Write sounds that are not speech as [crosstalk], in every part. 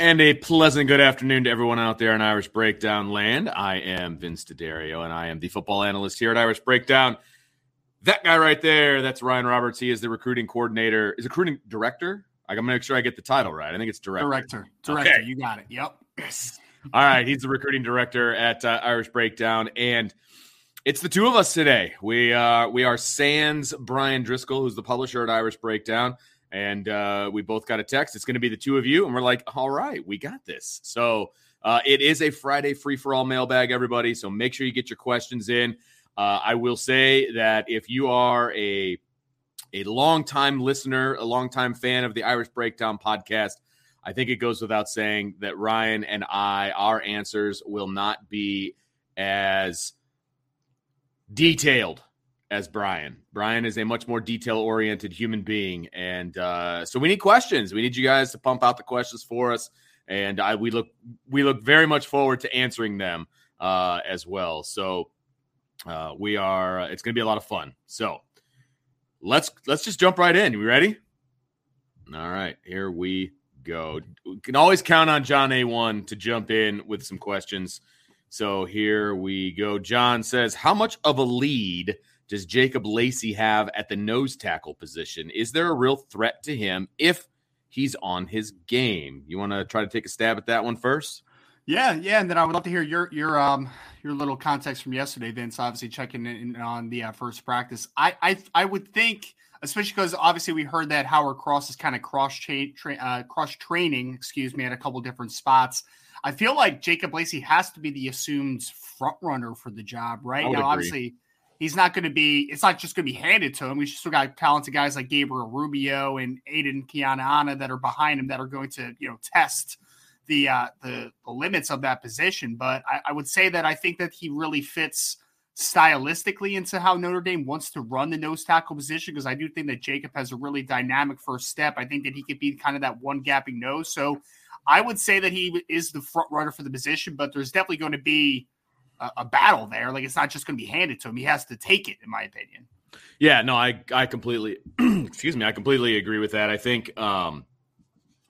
And a pleasant good afternoon to everyone out there in Irish Breakdown land. I am Vince D'Addario, and I am the football analyst here at Irish Breakdown. That guy right there, that's Ryan Roberts. He is the recruiting coordinator, is recruiting director. I'm gonna make sure I get the title right. I think it's director. Director, director. Okay. You got it. Yep. All right. He's the recruiting director at uh, Irish Breakdown, and it's the two of us today. We uh, we are Sans Brian Driskell, who's the publisher at Irish Breakdown and uh, we both got a text. It's going to be the two of you, and we're like, all right, we got this. So uh, it is a Friday free for all mailbag, everybody. So make sure you get your questions in. Uh, I will say that if you are a a longtime listener, a longtime fan of the Irish Breakdown podcast, I think it goes without saying that Ryan and I, our answers will not be as detailed as Brian. Brian is a much more detail oriented human being, and uh, so we need questions. We need you guys to pump out the questions for us, and I, we look we look very much forward to answering them uh, as well. So uh, we are. Uh, it's going to be a lot of fun. So let's let's just jump right in. You ready? All right, here we go. We can always count on John A one to jump in with some questions. So here we go. John says, "How much of a lead?" Does Jacob Lacey have at the nose tackle position? Is there a real threat to him if he's on his game? You want to try to take a stab at that one first? Yeah, yeah, and then I would love to hear your your um your little context from yesterday, Vince. Obviously, checking in on the uh, first practice. I I I would think, especially because obviously we heard that Howard Cross is kind of cross chain tra- uh, cross training, excuse me, at a couple different spots. I feel like Jacob Lacey has to be the assumed front runner for the job, right now. Agree. Obviously, he's not going to be. It's not just going to be handed to him. We still got talented guys like Gabriel Rubio and Aidan Keanaaina that are behind him that are going to you know test the uh, the, the limits of that position. But I, I would say that I think that he really fits stylistically into how Notre Dame wants to run the nose tackle position because I do think that Jacob has a really dynamic first step. I think that he could be kind of that one gapping nose. So I would say that he is the front runner for the position, but there's definitely going to be a, a battle there. Like it's not just going to be handed to him; he has to take it, in my opinion. Yeah, no, I I completely [clears throat] excuse me, I completely agree with that. I think um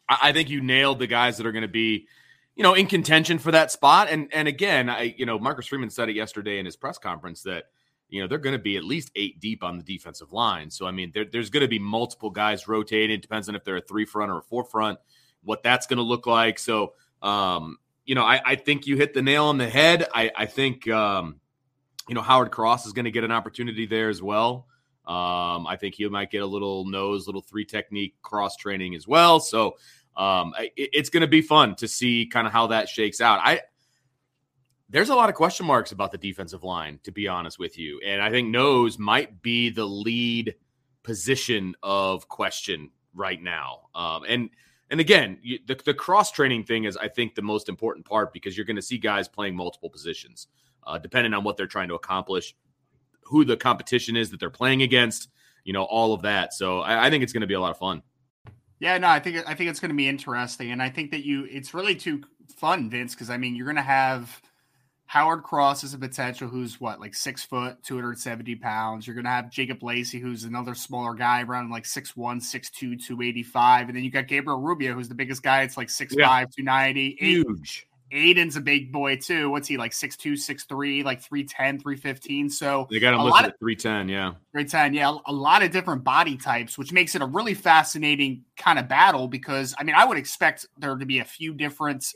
I, I think you nailed the guys that are going to be you know in contention for that spot. And and again, I you know Marcus Freeman said it yesterday in his press conference that you know they're going to be at least eight deep on the defensive line. So I mean, there, there's going to be multiple guys rotating. Depends on if they're a three front or a four front, what that's going to look like. So um, you know, I, I think you hit the nail on the head. I, I think, um, you know, Howard Cross is going to get an opportunity there as well. Um, I think he might get a little nose, little three technique cross training as well. So um, it, it's going to be fun to see kind of how that shakes out. I there's a lot of question marks about the defensive line, to be honest with you, and I think nose might be the lead position of question right now. Um, and and again, you, the, the cross training thing is, I think, the most important part because you're going to see guys playing multiple positions, uh, depending on what they're trying to accomplish, who the competition is that they're playing against, you know, all of that. So I, I think it's going to be a lot of fun. Yeah, no, I think I think it's going to be interesting, and I think that you it's really too fun, Vince, because I mean you're going to have Howard Cross is a potential, who's what like six foot, two hundred seventy pounds. You're going to have Jacob Lacey, who's another smaller guy, around like 6'1", 6'2", 285. and then you got Gabriel Rubio, who's the biggest guy. It's like 6'5", yeah. 290. huge. Aidan's a big boy too. What's he like 6'2, 6'3, like 310, 315. So they got him listed at 310, yeah. 310, yeah. A lot of different body types, which makes it a really fascinating kind of battle because I mean, I would expect there to be a few different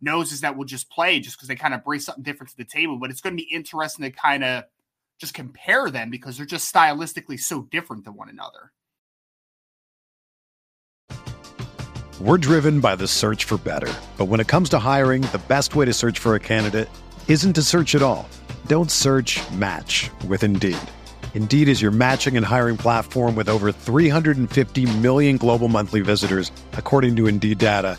noses that will just play just because they kind of bring something different to the table. But it's going to be interesting to kind of just compare them because they're just stylistically so different than one another. We're driven by the search for better. But when it comes to hiring, the best way to search for a candidate isn't to search at all. Don't search match with Indeed. Indeed is your matching and hiring platform with over 350 million global monthly visitors, according to Indeed data,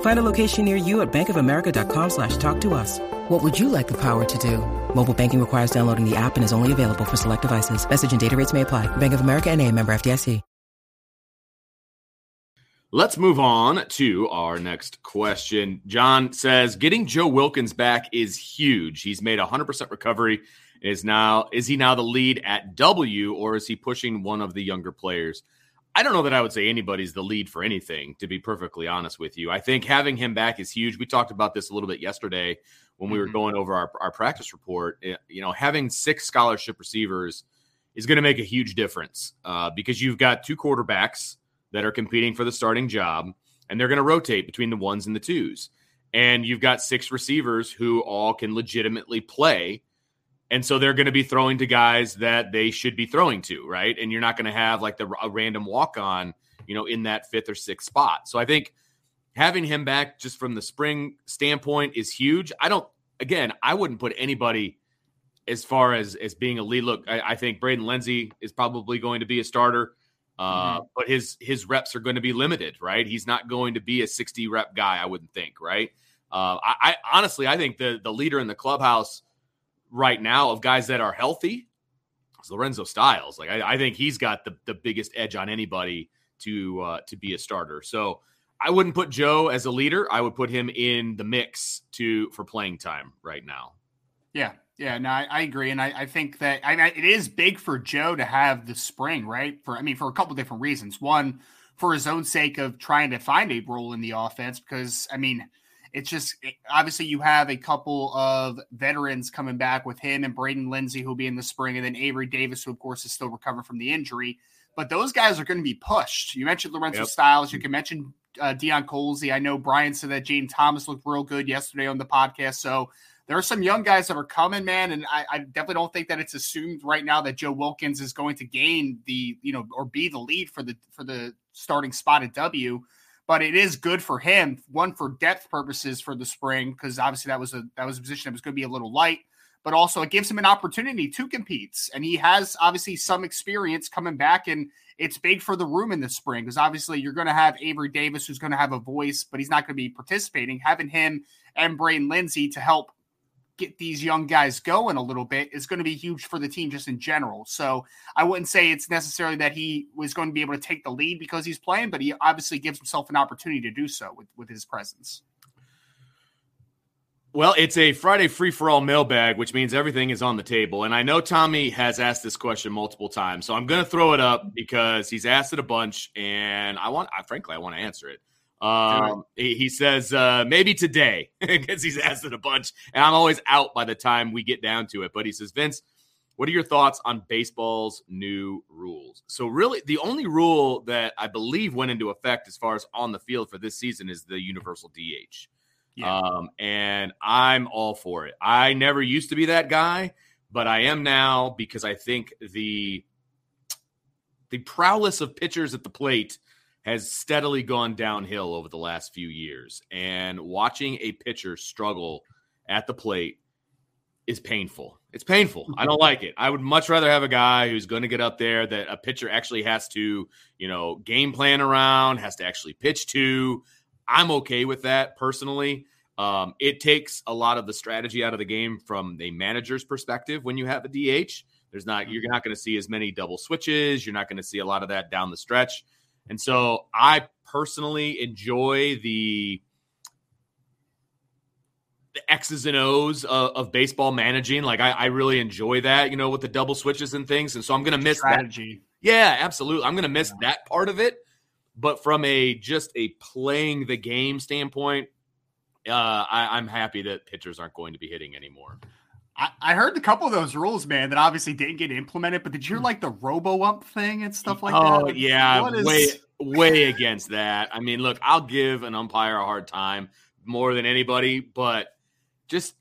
Find a location near you at bankofamerica.com slash talk to us. What would you like the power to do? Mobile banking requires downloading the app and is only available for select devices. Message and data rates may apply. Bank of America and a member FDIC. Let's move on to our next question. John says, getting Joe Wilkins back is huge. He's made a 100% recovery. Is now is he now the lead at W or is he pushing one of the younger players? I don't know that I would say anybody's the lead for anything, to be perfectly honest with you. I think having him back is huge. We talked about this a little bit yesterday when we were mm-hmm. going over our, our practice report. Eh, you know, having six scholarship receivers is going to make a huge difference uh, because you've got two quarterbacks that are competing for the starting job, and they're going to rotate between the ones and the twos. And you've got six receivers who all can legitimately play. And so they're going to be throwing to guys that they should be throwing to, right? And you're not going to have like the a random walk on, you know, in that fifth or sixth spot. So I think having him back just from the spring standpoint is huge. I don't, again, I wouldn't put anybody as far as as being a lead. Look, I, I think Braden Lenzy is probably going to be a starter. Uh, mm-hmm. But his his reps are going to be limited, right? He's not going to be a 60 rep guy, I wouldn't think, right? Uh, I, I, honestly, I think the the leader in the clubhouse right now of guys that are healthy is Lorenzo Styles. Like I, I think he's got the the biggest edge on anybody to uh, to be a starter. So I wouldn't put Joe as a leader. I would put him in the mix to for playing time right now. Yeah, yeah, no, I, I agree, and I, I, think that I it is big for Joe to have the spring, right? For I mean, for a couple different reasons. One, for his own sake of trying to find a role in the offense, because I mean, it's just it, obviously you have a couple of veterans coming back with him and Braden Lenzy who'll be in the spring, and then Avery Davis, who of course is still recovering from the injury. But those guys are going to be pushed. You mentioned Lorenzo yep. Styles. You can mention uh, Deion Colzie. I know Brian said that Jayden Thomas looked real good yesterday on the podcast. So there are some young guys that are coming, man, and I, I, definitely don't think that it's assumed right now that Joe Wilkins is going to gain the, you know, or be the lead for the for the starting spot at W. But it is good for him, one for depth purposes for the spring, because obviously that was a that was a position that was going to be a little light. But also it gives him an opportunity to compete, and he has obviously some experience coming back, and it's big for the room in the spring because obviously you're going to have Avery Davis who's going to have a voice, but he's not going to be participating. Having him and Braden Lenzy to help get these young guys going a little bit is going to be huge for the team just in general. So I wouldn't say it's necessarily that he was going to be able to take the lead because he's playing, but he obviously gives himself an opportunity to do so with, with his presence. Well, it's a Friday free for all mailbag, which means everything is on the table. And I know Tommy has asked this question multiple times, so I'm going to throw it up because he's asked it a bunch, and I want, I, frankly, I want to answer it. Um, he, he, says uh, maybe today [laughs] because he's asked it a bunch, and I'm always out by the time we get down to it. But he says, Vince, what are your thoughts on baseball's new rules? So, really, the only rule that I believe went into effect as far as on the field for this season is the universal DH. Yeah. Um, and I'm all for it. I never used to be that guy, but I am now because I think the the prowess of pitchers at the plate has steadily gone downhill over the last few years. And watching a pitcher struggle at the plate is painful. It's painful. I don't like it. I would much rather have a guy who's going to get up there that a pitcher actually has to, you know, game plan around, has to actually pitch to. I'm okay with that personally. Um, it takes a lot of the strategy out of the game from a manager's perspective when you have a DH. There's not you're not going to see as many double switches. You're not going to see a lot of that down the stretch. And so I personally enjoy the the X's and O's of, of baseball managing. Like I, I, really enjoy that, you know, with the double switches and things. And so I'm going to miss strategy. That. Yeah, absolutely. I'm going to miss yeah. that part of it. But from a just a playing the game standpoint, uh, I, am happy that pitchers aren't going to be hitting anymore. I, I, heard a couple of those rules, man, that obviously didn't get implemented. But did you hear hmm. like the robo ump thing and stuff like oh, that? Oh yeah, is... way way against that. I mean, look, I'll give an umpire a hard time more than anybody, but just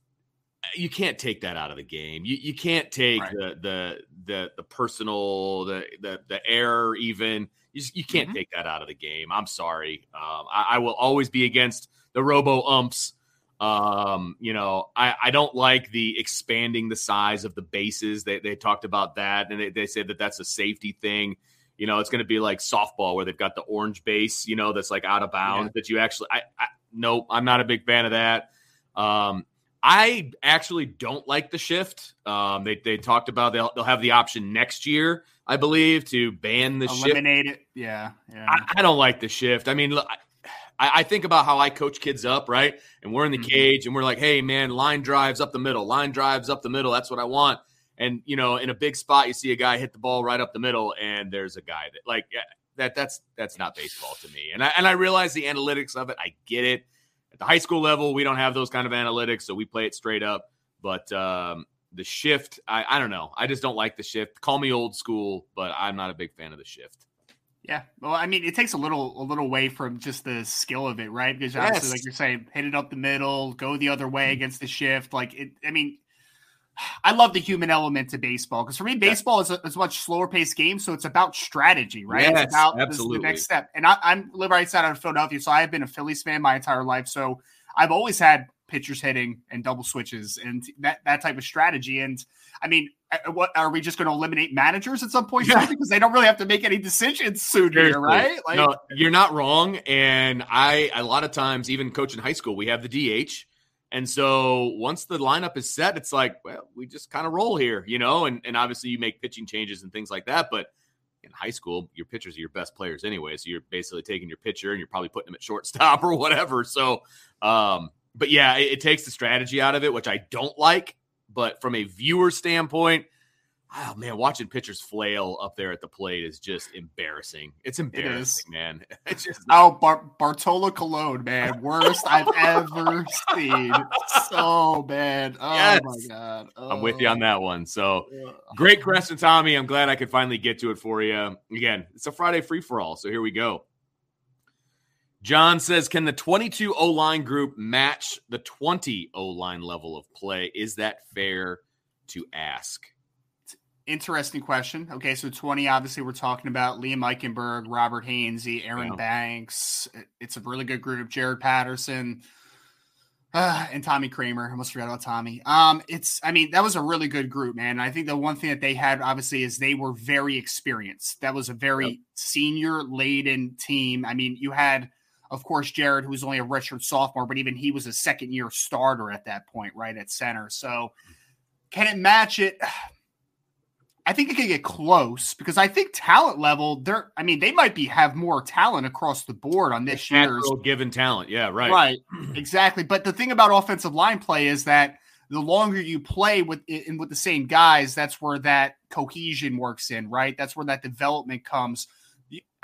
you can't take that out of the game. You you can't take right. the, the the the personal the the the error even. You just, you can't mm-hmm. take that out of the game. I'm sorry. Um, I, I, will always be against the robo umps. Um, you know, I, I don't like the expanding the size of the bases. They they talked about that, and they, they said that that's a safety thing. You know, it's going to be like softball where they've got the orange base. You know, that's like out of bounds. Yeah. That you actually, I, I nope, I'm not a big fan of that. Um, I actually don't like the shift. Um, they, they talked about they'll, they'll have the option next year, I believe, to ban the Eliminate shift. it. Yeah. yeah. I, I, don't like the shift. I mean, look, I, I, think about how I coach kids up, right? And we're in the mm-hmm. cage and we're like, hey, man, line drives up the middle, line drives up the middle. That's what I want. And, you know, in a big spot, you see a guy hit the ball right up the middle, and there's a guy that, like, that that's that's not baseball to me. And I, and I realize the analytics of it. I get it at the high school level, we don't have those kind of analytics, so we play it straight up. But um, the shift, I, I don't know. I just don't like the shift. Call me old school, but I'm not a big fan of the shift. Yeah, well, I mean, it takes a little a little away from just the skill of it, right? Because obviously, yes. like you're saying, hit it up the middle, go the other way mm-hmm. against the shift. Like it, I mean, I love the human element to baseball because for me, baseball is a, is a much slower paced game, so it's about strategy, right? Yes, it's about absolutely. the next step. And I, am live right side of Philadelphia, so I've been a Phillies fan my entire life. So I've always had pitchers hitting and double switches and that that type of strategy. And I mean, what are we just going to eliminate managers at some point yeah. [laughs] because they don't really have to make any decisions soon here, right? Like, no, you're not wrong. And I a lot of times, even coaching high school, we have the DH and so once the lineup is set, it's like, well, we just kind of roll here, you know, and, and obviously you make pitching changes and things like that. But in high school, your pitchers are your best players anyway. So you're basically taking your pitcher and you're probably putting them at shortstop [laughs] or whatever. So, um, but yeah, it, it takes the strategy out of it, which I don't like. But from a viewer standpoint, oh man, watching pitchers flail up there at the plate is just embarrassing. It's embarrassing, it man. [laughs] It's just oh Bar- Bartolo Colon, man, worst I've ever seen. So bad. Oh yes. my god. Oh. I'm with you on that one. So great question, Tommy. I'm glad I could finally get to it for you. Again, it's a Friday free for all, so here we go. John says, Can the 22 O line group match the 20 O line level of play? Is that fair to ask? interesting question. Okay, so 20, obviously, we're talking about Liam Eichenberg, Robert Hainsey, Aaron yeah. Banks. It's a really good group. Jarrett Patterson. Uh, [sighs] and Tommy Kraemer. I almost forgot about Tommy. Um, it's, I mean, that was a really good group, man. I think the one thing that they had, obviously, is they were very experienced. That was a very yep. senior laden team. I mean, you had, of course, Jarrett, who was only a redshirt sophomore, but even he was a second year starter at that point, right at center. So, can it match it? [sighs] I think it could get close because I think talent level, they're I mean, they might be have more talent across the board on this year's given talent. Yeah, right. Right. [clears throat] Exactly. But the thing about offensive line play is that the longer you play with in with the same guys, that's where that cohesion works in, right? That's where that development comes.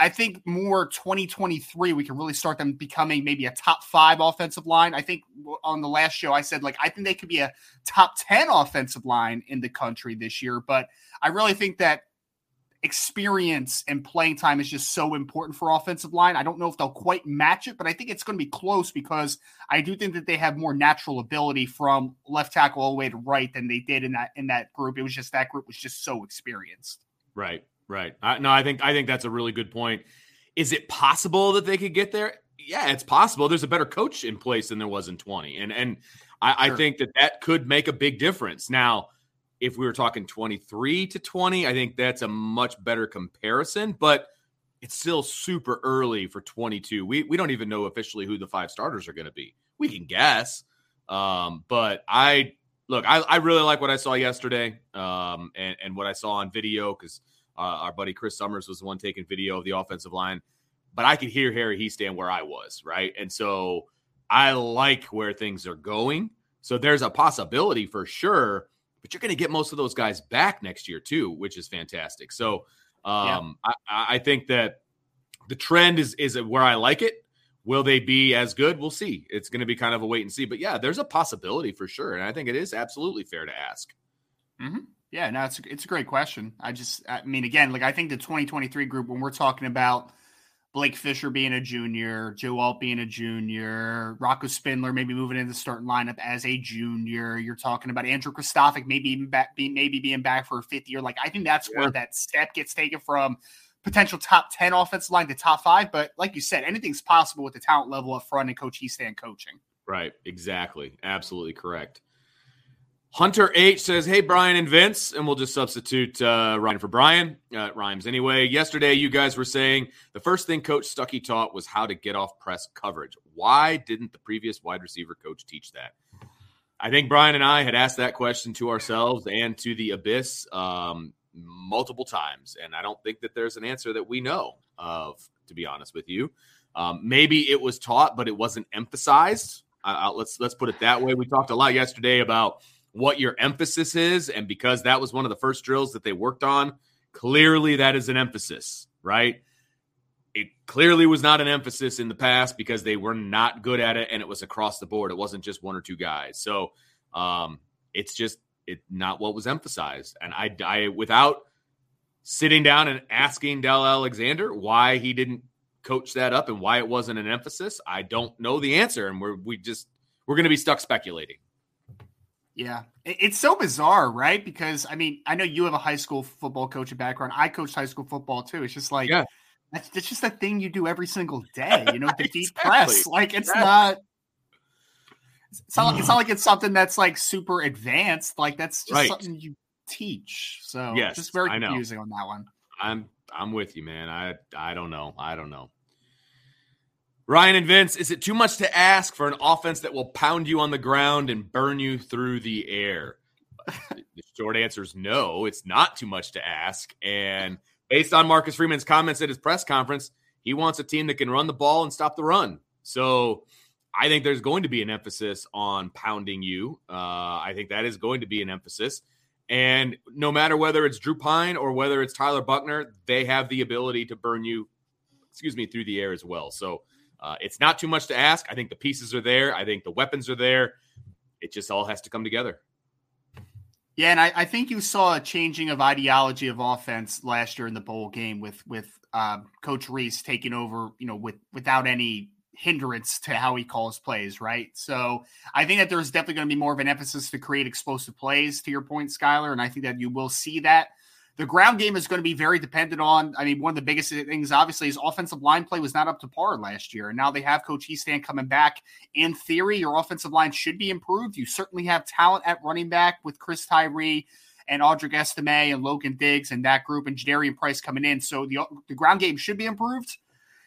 I think more 2023, we can really start them becoming maybe a top five offensive line. I think on the last show, I said, like, I think they could be a top 10 offensive line in the country this year. But I really think that experience and playing time is just so important for offensive line. I don't know if they'll quite match it, but I think it's going to be close because I do think that they have more natural ability from left tackle all the way to right than they did in that in that group. It was just that group was just so experienced. Right. Right. I, no, I think I think that's a really good point. Is it possible that they could get there? Yeah, it's possible. There's a better coach in place than there was in 20, and and I, sure. I think that that could make a big difference. Now, if we were talking 23 to 20, I think that's a much better comparison, but it's still super early for 22. We we don't even know officially who the five starters are going to be. We can guess, um, but I look. I, I really like what I saw yesterday, um, and and what I saw on video because uh, our buddy Chris Summers was the one taking video of the offensive line, but I could hear Harry Hiestand where I was, right? And so I like where things are going. So there's a possibility for sure, but you're going to get most of those guys back next year too, which is fantastic. So um, yeah. I, I think that the trend is is where I like it. Will they be as good? We'll see. It's going to be kind of a wait and see. But yeah, there's a possibility for sure, and I think it is absolutely fair to ask. Mm-hmm. Yeah, no, it's a, it's a great question. I just, I mean, again, like I think the 2023 group, when we're talking about Blake Fisher being a junior, Joe Alt being a junior, Rocco Spindler maybe moving into the starting lineup as a junior. You're talking about Andrew Kristofic maybe even back, be, maybe being back for a fifth year. Like I think that's yeah. where that step gets taken from potential top 10 offensive line to top five. But like you said, anything's possible with the talent level up front and Coach Hiestand coaching. Right. Exactly. Absolutely correct. Hunter H says, Hey, Brian and Vince, and we'll just substitute uh, Ryan for Brian. Uh, rhymes anyway. Yesterday, you guys were saying the first thing Coach Stuckey taught was how to get off press coverage. Why didn't the previous wide receiver coach teach that? I think Brian and I had asked that question to ourselves and to the Abyss um, multiple times, and I don't think that there's an answer that we know of, to be honest with you. Um, maybe it was taught, but it wasn't emphasized. Uh, let's let's put it that way. We talked a lot yesterday about what your emphasis is. And because that was one of the first drills that they worked on, clearly that is an emphasis, right? It clearly was not an emphasis in the past because they were not good at it and it was across the board. It wasn't just one or two guys. So um, it's just it not what was emphasized. And I, I without sitting down and asking Del Alexander why he didn't coach that up and why it wasn't an emphasis, I don't know the answer. And we're we just we're going to be stuck speculating. Yeah, it's so bizarre, right? Because I mean, I know you have a high school football coaching background. I coached high school football too. It's just like yeah. that's, that's just a thing you do every single [laughs] day. You know, the deep exactly. press. Like it's yeah. not. It's not, like, it's not [sighs] like it's something that's like super advanced. Like that's just right. something you teach. So yes, just very confusing on that one. I'm I'm with you, man. I I don't know. I don't know. Ryan and Vince, is it too much to ask for an offense that will pound you on the ground and burn you through the air? [laughs] the short answer is no, it's not too much to ask. And based on Marcus Freeman's comments at his press conference, he wants a team that can run the ball and stop the run. So I think there's going to be an emphasis on pounding you. Uh, I think that is going to be an emphasis. And no matter whether it's Drew Pyne or whether it's Tyler Buchner, they have the ability to burn you, excuse me, through the air as well. So uh, it's not too much to ask. I think the pieces are there. I think the weapons are there. It just all has to come together. Yeah, and I, I think you saw a changing of ideology of offense last year in the bowl game with with uh, Coach Rees taking over. You know, with without any hindrance to how he calls plays, right? So I think that there's definitely going to be more of an emphasis to create explosive plays. To your point, Skylar, and I think that you will see that the ground game is going to be very dependent on. I mean, one of the biggest things, obviously, is offensive line play was not up to par last year. And now they have Coach Hiestand coming back. In theory, your offensive line should be improved. You certainly have talent at running back with Chris Tyree and Audric Estime and Logan Diggs and that group and Jadarian Price coming in. So the, the ground game should be improved.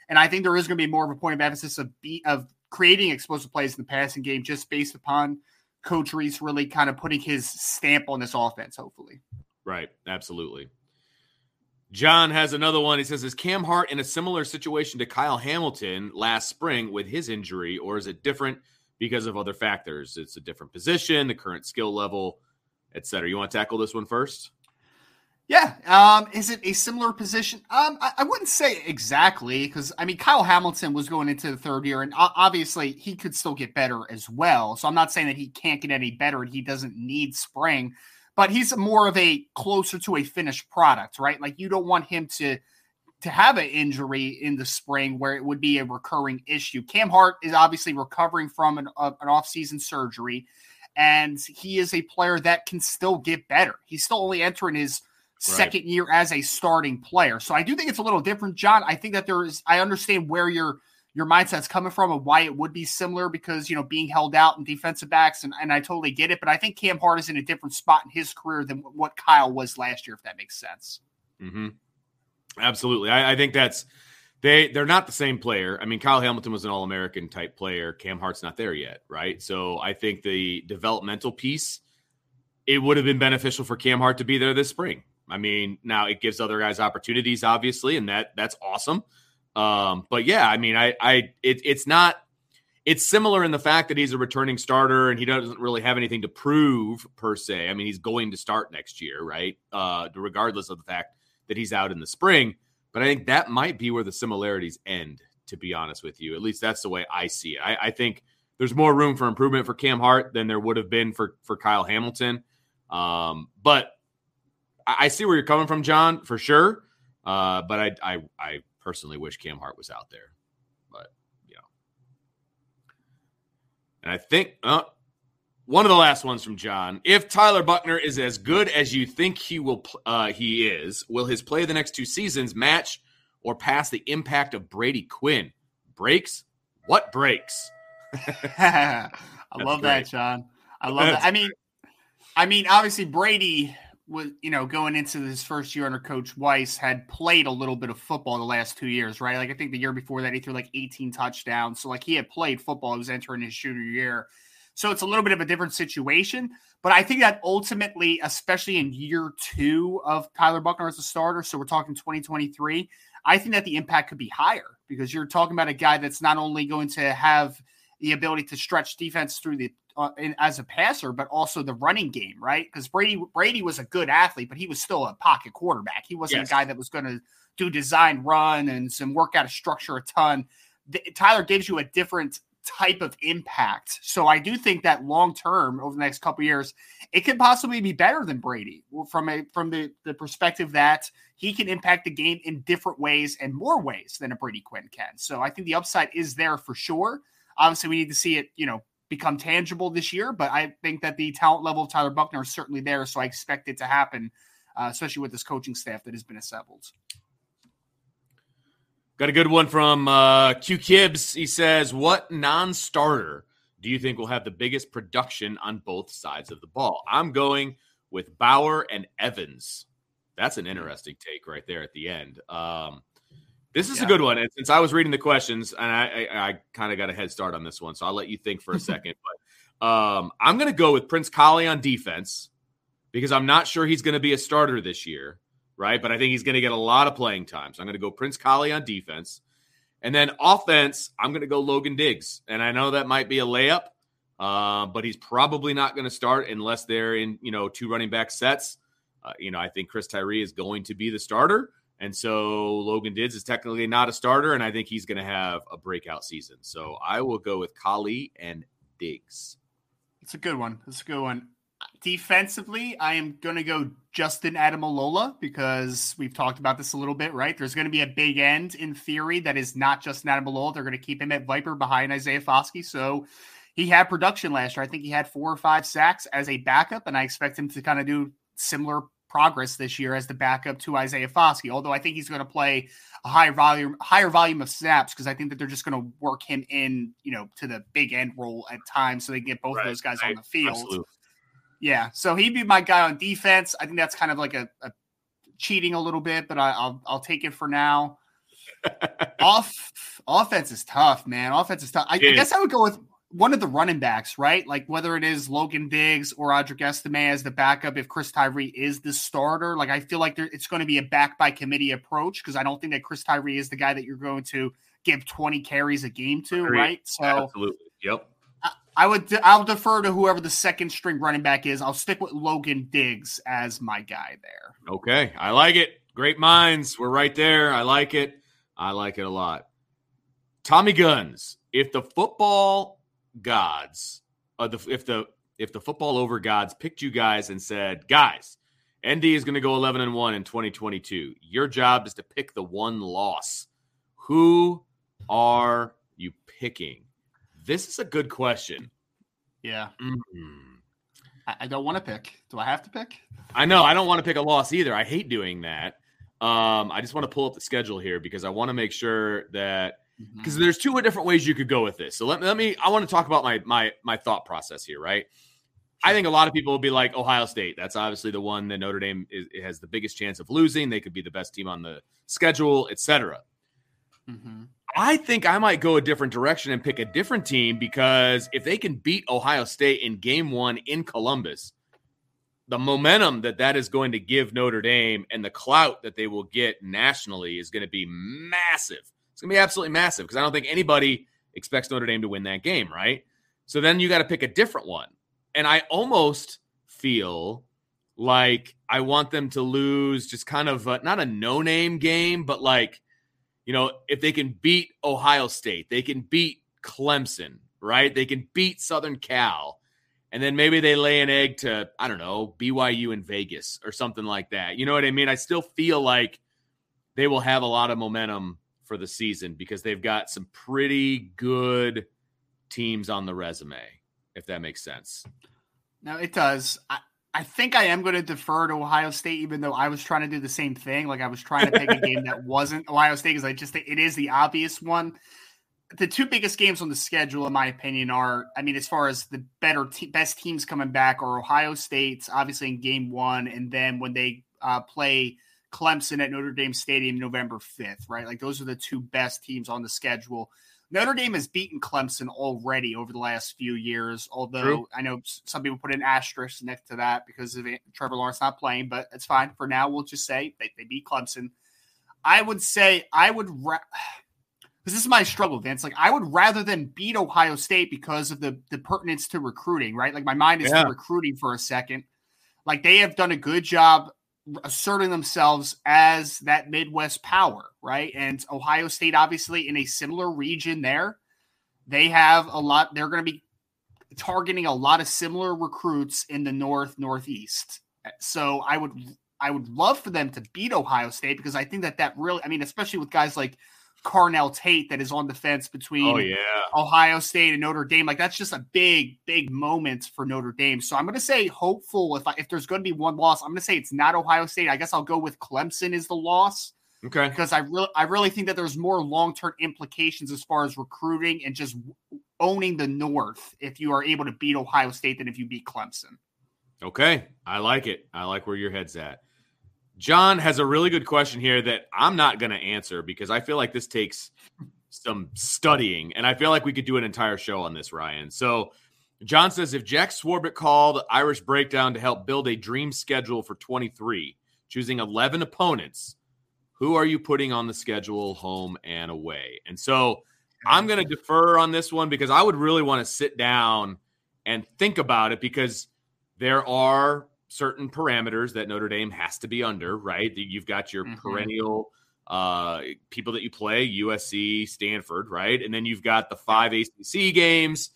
And I think there is going to be more of a point of emphasis of be, of creating explosive plays in the passing game just based upon Coach Rees really kind of putting his stamp on this offense, hopefully. Right. Absolutely. John has another one. He says, Is Cam Hart in a similar situation to Kyle Hamilton last spring with his injury, or is it different because of other factors? It's a different position, the current skill level, et cetera. You want to tackle this one first? Yeah. Um, is it a similar position? Um, I, I wouldn't say exactly because I mean Kyle Hamilton was going into the third year, and obviously he could still get better as well. So I'm not saying that he can't get any better and he doesn't need spring but he's more of a closer to a finished product, right? Like you don't want him to to have an injury in the spring where it would be a recurring issue. Cam Hart is obviously recovering from an, uh, an off-season surgery, and he is a player that can still get better. He's still only entering his right. second year as a starting player. So I do think it's a little different, John. I think that there is I understand where you're – your mindset's coming from and why it would be similar because you know being held out in defensive backs and, and I totally get it, but I think Cam Hart is in a different spot in his career than what Kyle was last year, if that makes sense. Mm-hmm. Absolutely, I, I, think that's they they're not the same player. I mean, Kyle Hamilton was an All American type player. Cam Hart's not there yet, right? So I think the developmental piece it would have been beneficial for Cam Hart to be there this spring. I mean, now it gives other guys opportunities, obviously, and that that's awesome. Um, but yeah, I mean, I, I, it, it's not, it's similar in the fact that he's a returning starter and he doesn't really have anything to prove per se. I mean, he's going to start next year, right? Uh, regardless of the fact that he's out in the spring. But I think that might be where the similarities end, to be honest with you. At least that's the way I see it. I, I think there's more room for improvement for Cam Hart than there would have been for for Kyle Hamilton. Um, but I, I see where you're coming from, John, for sure. Uh, but I, I, I personally wish Cam Hart was out there. But, you know. And I think uh, one of the last ones from John. If Tyler Buchner is as good as you think he will, uh, he is, will his play the next two seasons match or pass the impact of Brady Quinn? Breaks? What breaks? [laughs] I love great. that, John. I [laughs] love that. I mean, I mean, obviously Brady was you know going into his first year under Coach Weis had played a little bit of football the last two years, right? Like I think the year before that he threw like 18 touchdowns, so like he had played football. He was entering his junior year, so it's a little bit of a different situation. But I think that ultimately, especially in year two of Tyler Buchner as a starter, so we're talking 2023, I think that the impact could be higher because you're talking about a guy that's not only going to have the ability to stretch defense through the uh, in, as a passer, but also the running game, right? Because Brady Brady was a good athlete, but he was still a pocket quarterback. He wasn't yes. a guy that was going to do design run and some work out of structure a ton. The, Tyler gives you a different type of impact. So I do think that long term over the next couple years, it could possibly be better than Brady from a from the, the perspective that he can impact the game in different ways and more ways than a Brady Quinn can. So I think the upside is there for sure. Obviously, we need to see it, you know, become tangible this year, but I think that the talent level of Tyler Buchner is certainly there. So I expect it to happen, uh, especially with this coaching staff that has been assembled. Got a good one from uh, Q Kibbs. He says, What non starter do you think will have the biggest production on both sides of the ball? I'm going with Bauer and Evans. That's an interesting take right there at the end. Um, this is yeah. a good one. And since I was reading the questions, and I, I, I kind of got a head start on this one, so I'll let you think for a [laughs] second. But um, I'm going to go with Prince Kollie on defense because I'm not sure he's going to be a starter this year, right? But I think he's going to get a lot of playing time. So I'm going to go Prince Kollie on defense. And then offense, I'm going to go Logan Diggs. And I know that might be a layup, uh, but he's probably not going to start unless they're in, you know, two running back sets. Uh, you know, I think Chris Tyree is going to be the starter. And so Logan Diggs is technically not a starter, and I think he's going to have a breakout season. So I will go with Kollie and Diggs. It's a good one. It's a good one. Defensively, I am going to go Justin Ademilola because we've talked about this a little bit, right? There's going to be a big end in theory that is not Jayson Ademilola. They're going to keep him at Viper behind Isaiah Foskey. So he had production last year. I think he had four or five sacks as a backup, and I expect him to kind of do similar progress this year as the backup to Isaiah Foskey. Although I think he's going to play a high volume, higher volume of snaps because I think that they're just going to work him in, you know, to the big end role at times so they can get both right, of those guys right. on the field. Absolutely. Yeah, so he'd be my guy on defense. I think that's kind of like a, a cheating a little bit, but I, will I'll take it for now. [laughs] Off offense is tough, man. Offense is tough. I, I guess I would go with one of the running backs, right? Like whether it is Logan Diggs or Audric Estime as the backup, if Chris Tyree is the starter, like I feel like there, it's going to be a back by committee approach because I don't think that Chris Tyree is the guy that you're going to give 20 carries a game to, Agreed. right? So absolutely, yep. I, I would I'll defer to whoever the second string running back is. I'll stick with Logan Diggs as my guy there. Okay, I like it. Great minds. We're right there. I like it. I like it a lot. Tommy Guns. If the football gods, uh, the, if the if the football over gods picked you guys and said, guys, ND is going to go 11 and 1 in 2022. Your job is to pick the one loss. Who are you picking? This is a good question. Yeah. Mm-hmm. I, I don't want to pick. Do I have to pick? I know. I don't want to pick a loss either. I hate doing that. Um, I just want to pull up the schedule here because I want to make sure that because mm-hmm. there's two different ways you could go with this. So let, let me I want to talk about my my my thought process here, right? I think a lot of people will be like Ohio State. That's obviously the one that Notre Dame is, has the biggest chance of losing. They could be the best team on the schedule, etc. Mm-hmm. I think I might go a different direction and pick a different team because if they can beat Ohio State in Game One in Columbus, the momentum that that is going to give Notre Dame and the clout that they will get nationally is going to be massive. It's going to be absolutely massive because I don't think anybody expects Notre Dame to win that game, right? So then you got to pick a different one. And I almost feel like I want them to lose just kind of a, not a no name game, but like, you know, if they can beat Ohio State, they can beat Clemson, right? They can beat Southern Cal and then maybe they lay an egg to I don't know BYU in Vegas or something like that. You know what I mean? I still feel like they will have a lot of momentum for the season because they've got some pretty good teams on the resume, if that makes sense. No, it does. I, I think I am going to defer to Ohio State, even though I was trying to do the same thing. Like I was trying to pick a game that [laughs] wasn't Ohio State because I just think it is the obvious one the two biggest games on the schedule, in my opinion, are I mean, as far as the better te- best teams coming back, are Ohio State's obviously in game one, and then when they uh, play Clemson at Notre Dame Stadium November 5th, right? Like those are the two best teams on the schedule. Notre Dame has beaten Clemson already over the last few years, although True. I know some people put an asterisk next to that because of it, Trevor Lawrence not playing, but it's fine. For now, we'll just say they, they beat Clemson. I would say I would. Ra- [sighs] this is my struggle, Vince. Like I would rather than beat Ohio State because of the the pertinence to recruiting, right? Like my mind is yeah. recruiting for a second. Like they have done a good job asserting themselves as that Midwest power, right? And Ohio State, obviously, in a similar region there, they have a lot. They're going to be targeting a lot of similar recruits in the North Northeast. So I would I would love for them to beat Ohio State because I think that that really, I mean, especially with guys like Carnell Tate that is on the fence between oh, yeah. Ohio State and Notre Dame. Like that's just a big, big moment for Notre Dame. So I'm going to say hopeful. If I, if there's going to be one loss, I'm going to say it's not Ohio State. I guess I'll go with Clemson is the loss. Okay. Because I really, I really think that there's more long term implications as far as recruiting and just owning the North if you are able to beat Ohio State than if you beat Clemson. Okay, I like it. I like where your head's at. John has a really good question here that I'm not going to answer because I feel like this takes some studying, and I feel like we could do an entire show on this, Ryan. So, John says if Jack Swarbrick called Irish Breakdown to help build a dream schedule for 23, choosing 11 opponents, who are you putting on the schedule, home and away? And so, I'm going to defer on this one because I would really want to sit down and think about it because there are certain parameters that Notre Dame has to be under, right? You've got your mm-hmm. perennial uh, people that you play, USC, Stanford, right? And then you've got the five ACC games.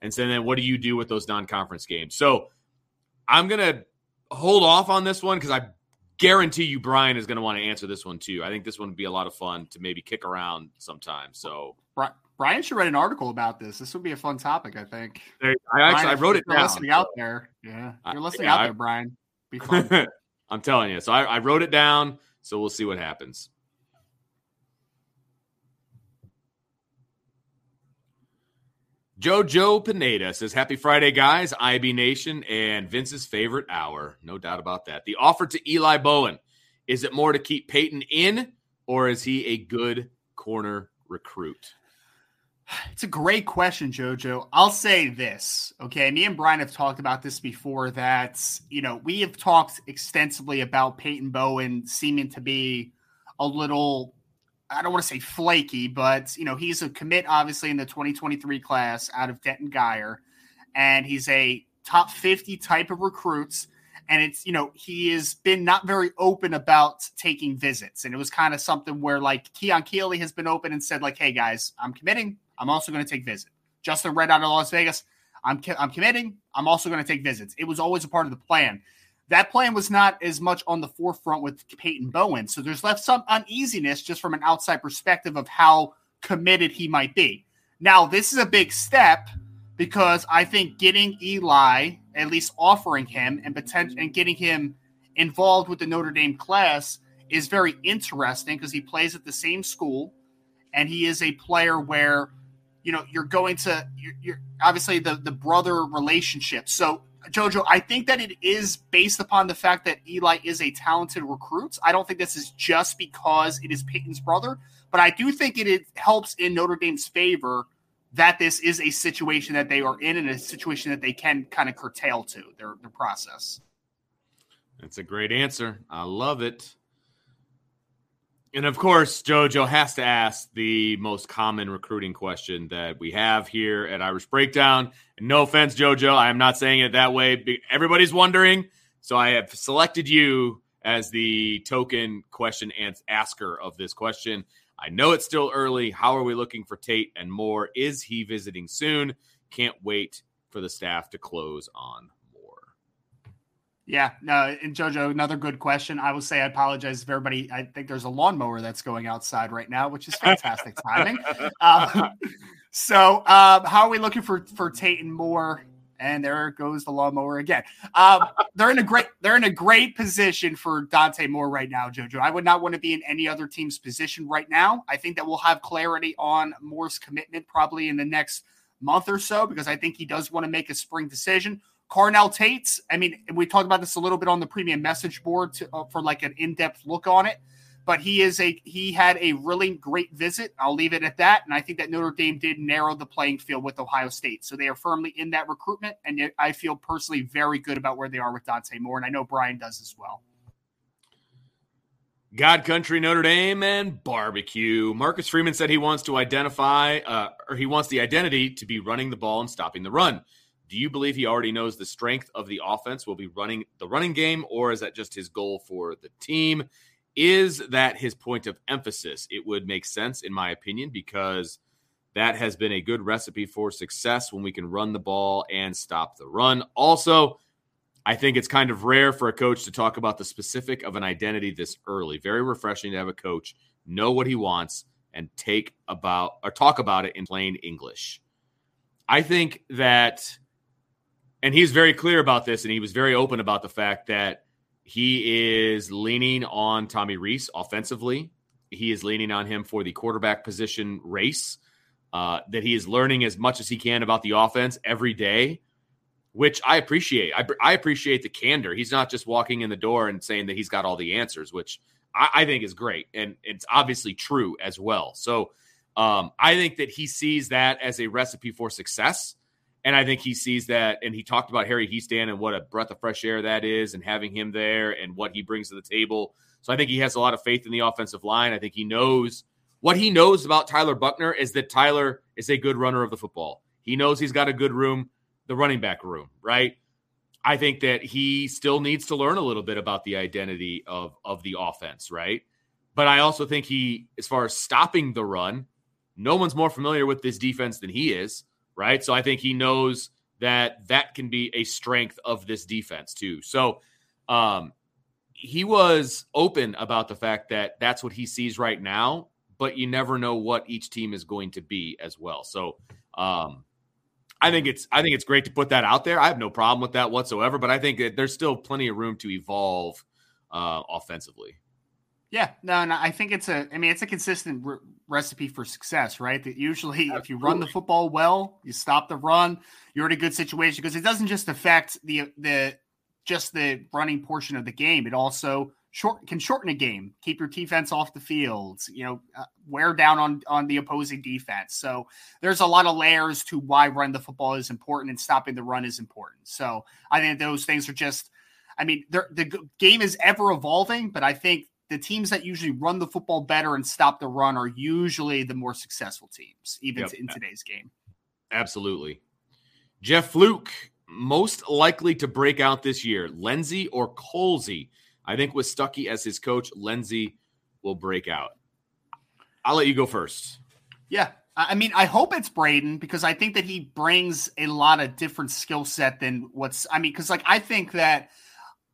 And so then what do you do with those non conference games? So I'm going to hold off on this one because I guarantee you Brian is going to want to answer this one too. I think this one would be a lot of fun to maybe kick around sometime. So Brian should write an article about this. This would be a fun topic, I think. I actually I wrote it down. Listening out there, yeah, you're listening yeah, out I, there, Brian. Be [laughs] fun. I'm telling you. So I, I wrote it down. So we'll see what happens. Jojo Pineda says, Happy Friday, guys. IB Nation and Vince's favorite hour. No doubt about that. The offer to Eli Bowen. Is it more to keep Peyton in, or is he a good corner recruit? It's a great question, Jojo. I'll say this. Okay. Me and Brian have talked about this before that, you know, we have talked extensively about Peyton Bowen seeming to be a little, I don't want to say flaky, but, you know, he's a commit, obviously, in the 2023 class out of Denton Guyer, and he's a top 50 type of recruits. And it's, you know, he has been not very open about taking visits. And it was kind of something where, like, Keon Keeley has been open and said, like, hey, guys, I'm committing I'm also going to take visit. Justin Red out of Las Vegas. I'm I'm committing. I'm also going to take visits. It was always a part of the plan. That plan was not as much on the forefront with Peyton Bowen. So there's left some uneasiness just from an outside perspective of how committed he might be. Now, this is a big step because I think getting Eli, at least offering him and potential and getting him involved with the Notre Dame class is very interesting because he plays at the same school and he is a player where you know you're going to you're, you're obviously the the brother relationship. So Jojo, I think that it is based upon the fact that Eli is a talented recruit. I don't think this is just because it is Peyton's brother, but I do think it, it helps in Notre Dame's favor that this is a situation that they are in and a situation that they can kind of curtail to their, their process. That's a great answer. I love it. And of course, JoJo has to ask the most common recruiting question that we have here at Irish Breakdown. And no offense, JoJo, I am not saying it that way. Everybody's wondering. So I have selected you as the token question asker of this question. I know it's still early. How are we looking for Tate and Moore? Is he visiting soon? Can't wait for the staff to close on yeah, no, and Jojo, another good question. I will say I apologize if everybody. I think there's a lawnmower that's going outside right now, which is fantastic [laughs] timing. Um, so, um, how are we looking for for Tate and Moore? And there goes the lawnmower again. Um, they're in a great they're in a great position for Dante Moore right now, Jojo. I would not want to be in any other team's position right now. I think that we'll have clarity on Moore's commitment probably in the next month or so because I think he does want to make a spring decision. Carnell Tates, I mean, we talked about this a little bit on the premium message board to, uh, for like an in-depth look on it, but he is a he had a really great visit. I'll leave it at that, and I think that Notre Dame did narrow the playing field with Ohio State, so they are firmly in that recruitment, and I feel personally very good about where they are with Dante Moore, and I know Brian does as well. God Country, Notre Dame, and barbecue. Marcus Freeman said he wants to identify, uh, or he wants the identity to be running the ball and stopping the run. Do you believe he already knows the strength of the offense will be running the running game, or is that just his goal for the team? Is that his point of emphasis? It would make sense, in my opinion, because that has been a good recipe for success when we can run the ball and stop the run. Also, I think it's kind of rare for a coach to talk about the specific of an identity this early. Very refreshing to have a coach know what he wants and take about or talk about it in plain English. I think that and he's very clear about this, and he was very open about the fact that he is leaning on Tommy Rees offensively. He is leaning on him for the quarterback position race. Uh, that he is learning as much as he can about the offense every day, which I appreciate. I, I appreciate the candor. He's not just walking in the door and saying that he's got all the answers, which I, I think is great, and it's obviously true as well. So um, I think that he sees that as a recipe for success. And I think he sees that, and he talked about Harry Hiestand and what a breath of fresh air that is, and having him there and what he brings to the table. So I think he has a lot of faith in the offensive line. I think he knows what he knows about Tyler Buchner is that Tyler is a good runner of the football. He knows he's got a good room, the running back room, right? I think that he still needs to learn a little bit about the identity of of the offense, right? But I also think he, as far as stopping the run, no one's more familiar with this defense than he is right? So I think he knows that that can be a strength of this defense too. So um, he was open about the fact that that's what he sees right now, but you never know what each team is going to be as well. So um, I think it's I think it's great to put that out there. I have no problem with that whatsoever, but I think that there's still plenty of room to evolve uh, offensively. Yeah, no, no, I think it's a. I mean, it's a consistent re- recipe for success, right? That usually, Absolutely. if you run the football well, you stop the run, you're in a good situation because it doesn't just affect the the just the running portion of the game. It also short can shorten a game, keep your defense off the field, you know, uh, wear down on on the opposing defense. So there's a lot of layers to why run the football is important and stopping the run is important. So I think those things are just, I mean, the game is ever evolving, but I think the teams that usually run the football better and stop the run are usually the more successful teams, even yep. in today's game. Absolutely. Jeff Fluke, most likely to break out this year, Lenzy or Colzie? I think with Stuckey as his coach, Lenzy will break out. I'll let you go first. Yeah. I mean, I hope it's Braden because I think that he brings a lot of different skill set than what's, I mean, because like I think that.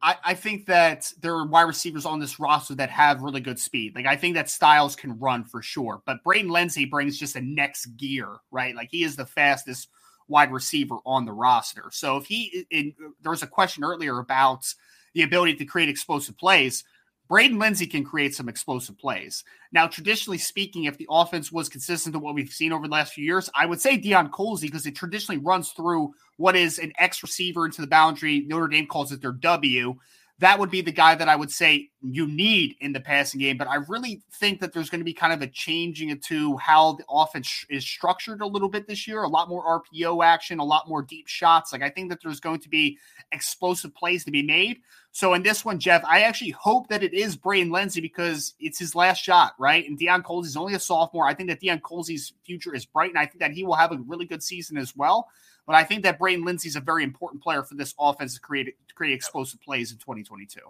I, I, think that there are wide receivers on this roster that have really good speed. Like I think that Styles can run for sure, but Braden Lenzy brings just a next gear, right? Like he is the fastest wide receiver on the roster. So if he, in, there was a question earlier about the ability to create explosive plays. Braden Lenzy can create some explosive plays. Now, traditionally speaking, if the offense was consistent to what we've seen over the last few years, I would say Deion Colzie because it traditionally runs through what is an X receiver into the boundary. Notre Dame calls it their W that would be the guy that I would say you need in the passing game. But I really think that there's going to be kind of a changing to how the offense is structured a little bit this year. A lot more RPO action, a lot more deep shots. Like I think that there's going to be explosive plays to be made. So in this one, Jeff, I actually hope that it is Braden Lenzy because it's his last shot, right? And Deion Colzie is only a sophomore. I think that Deion Colzie's future is bright, and I think that he will have a really good season as well. But I think that Braden is a very important player for this offense to create to create explosive plays in 2022.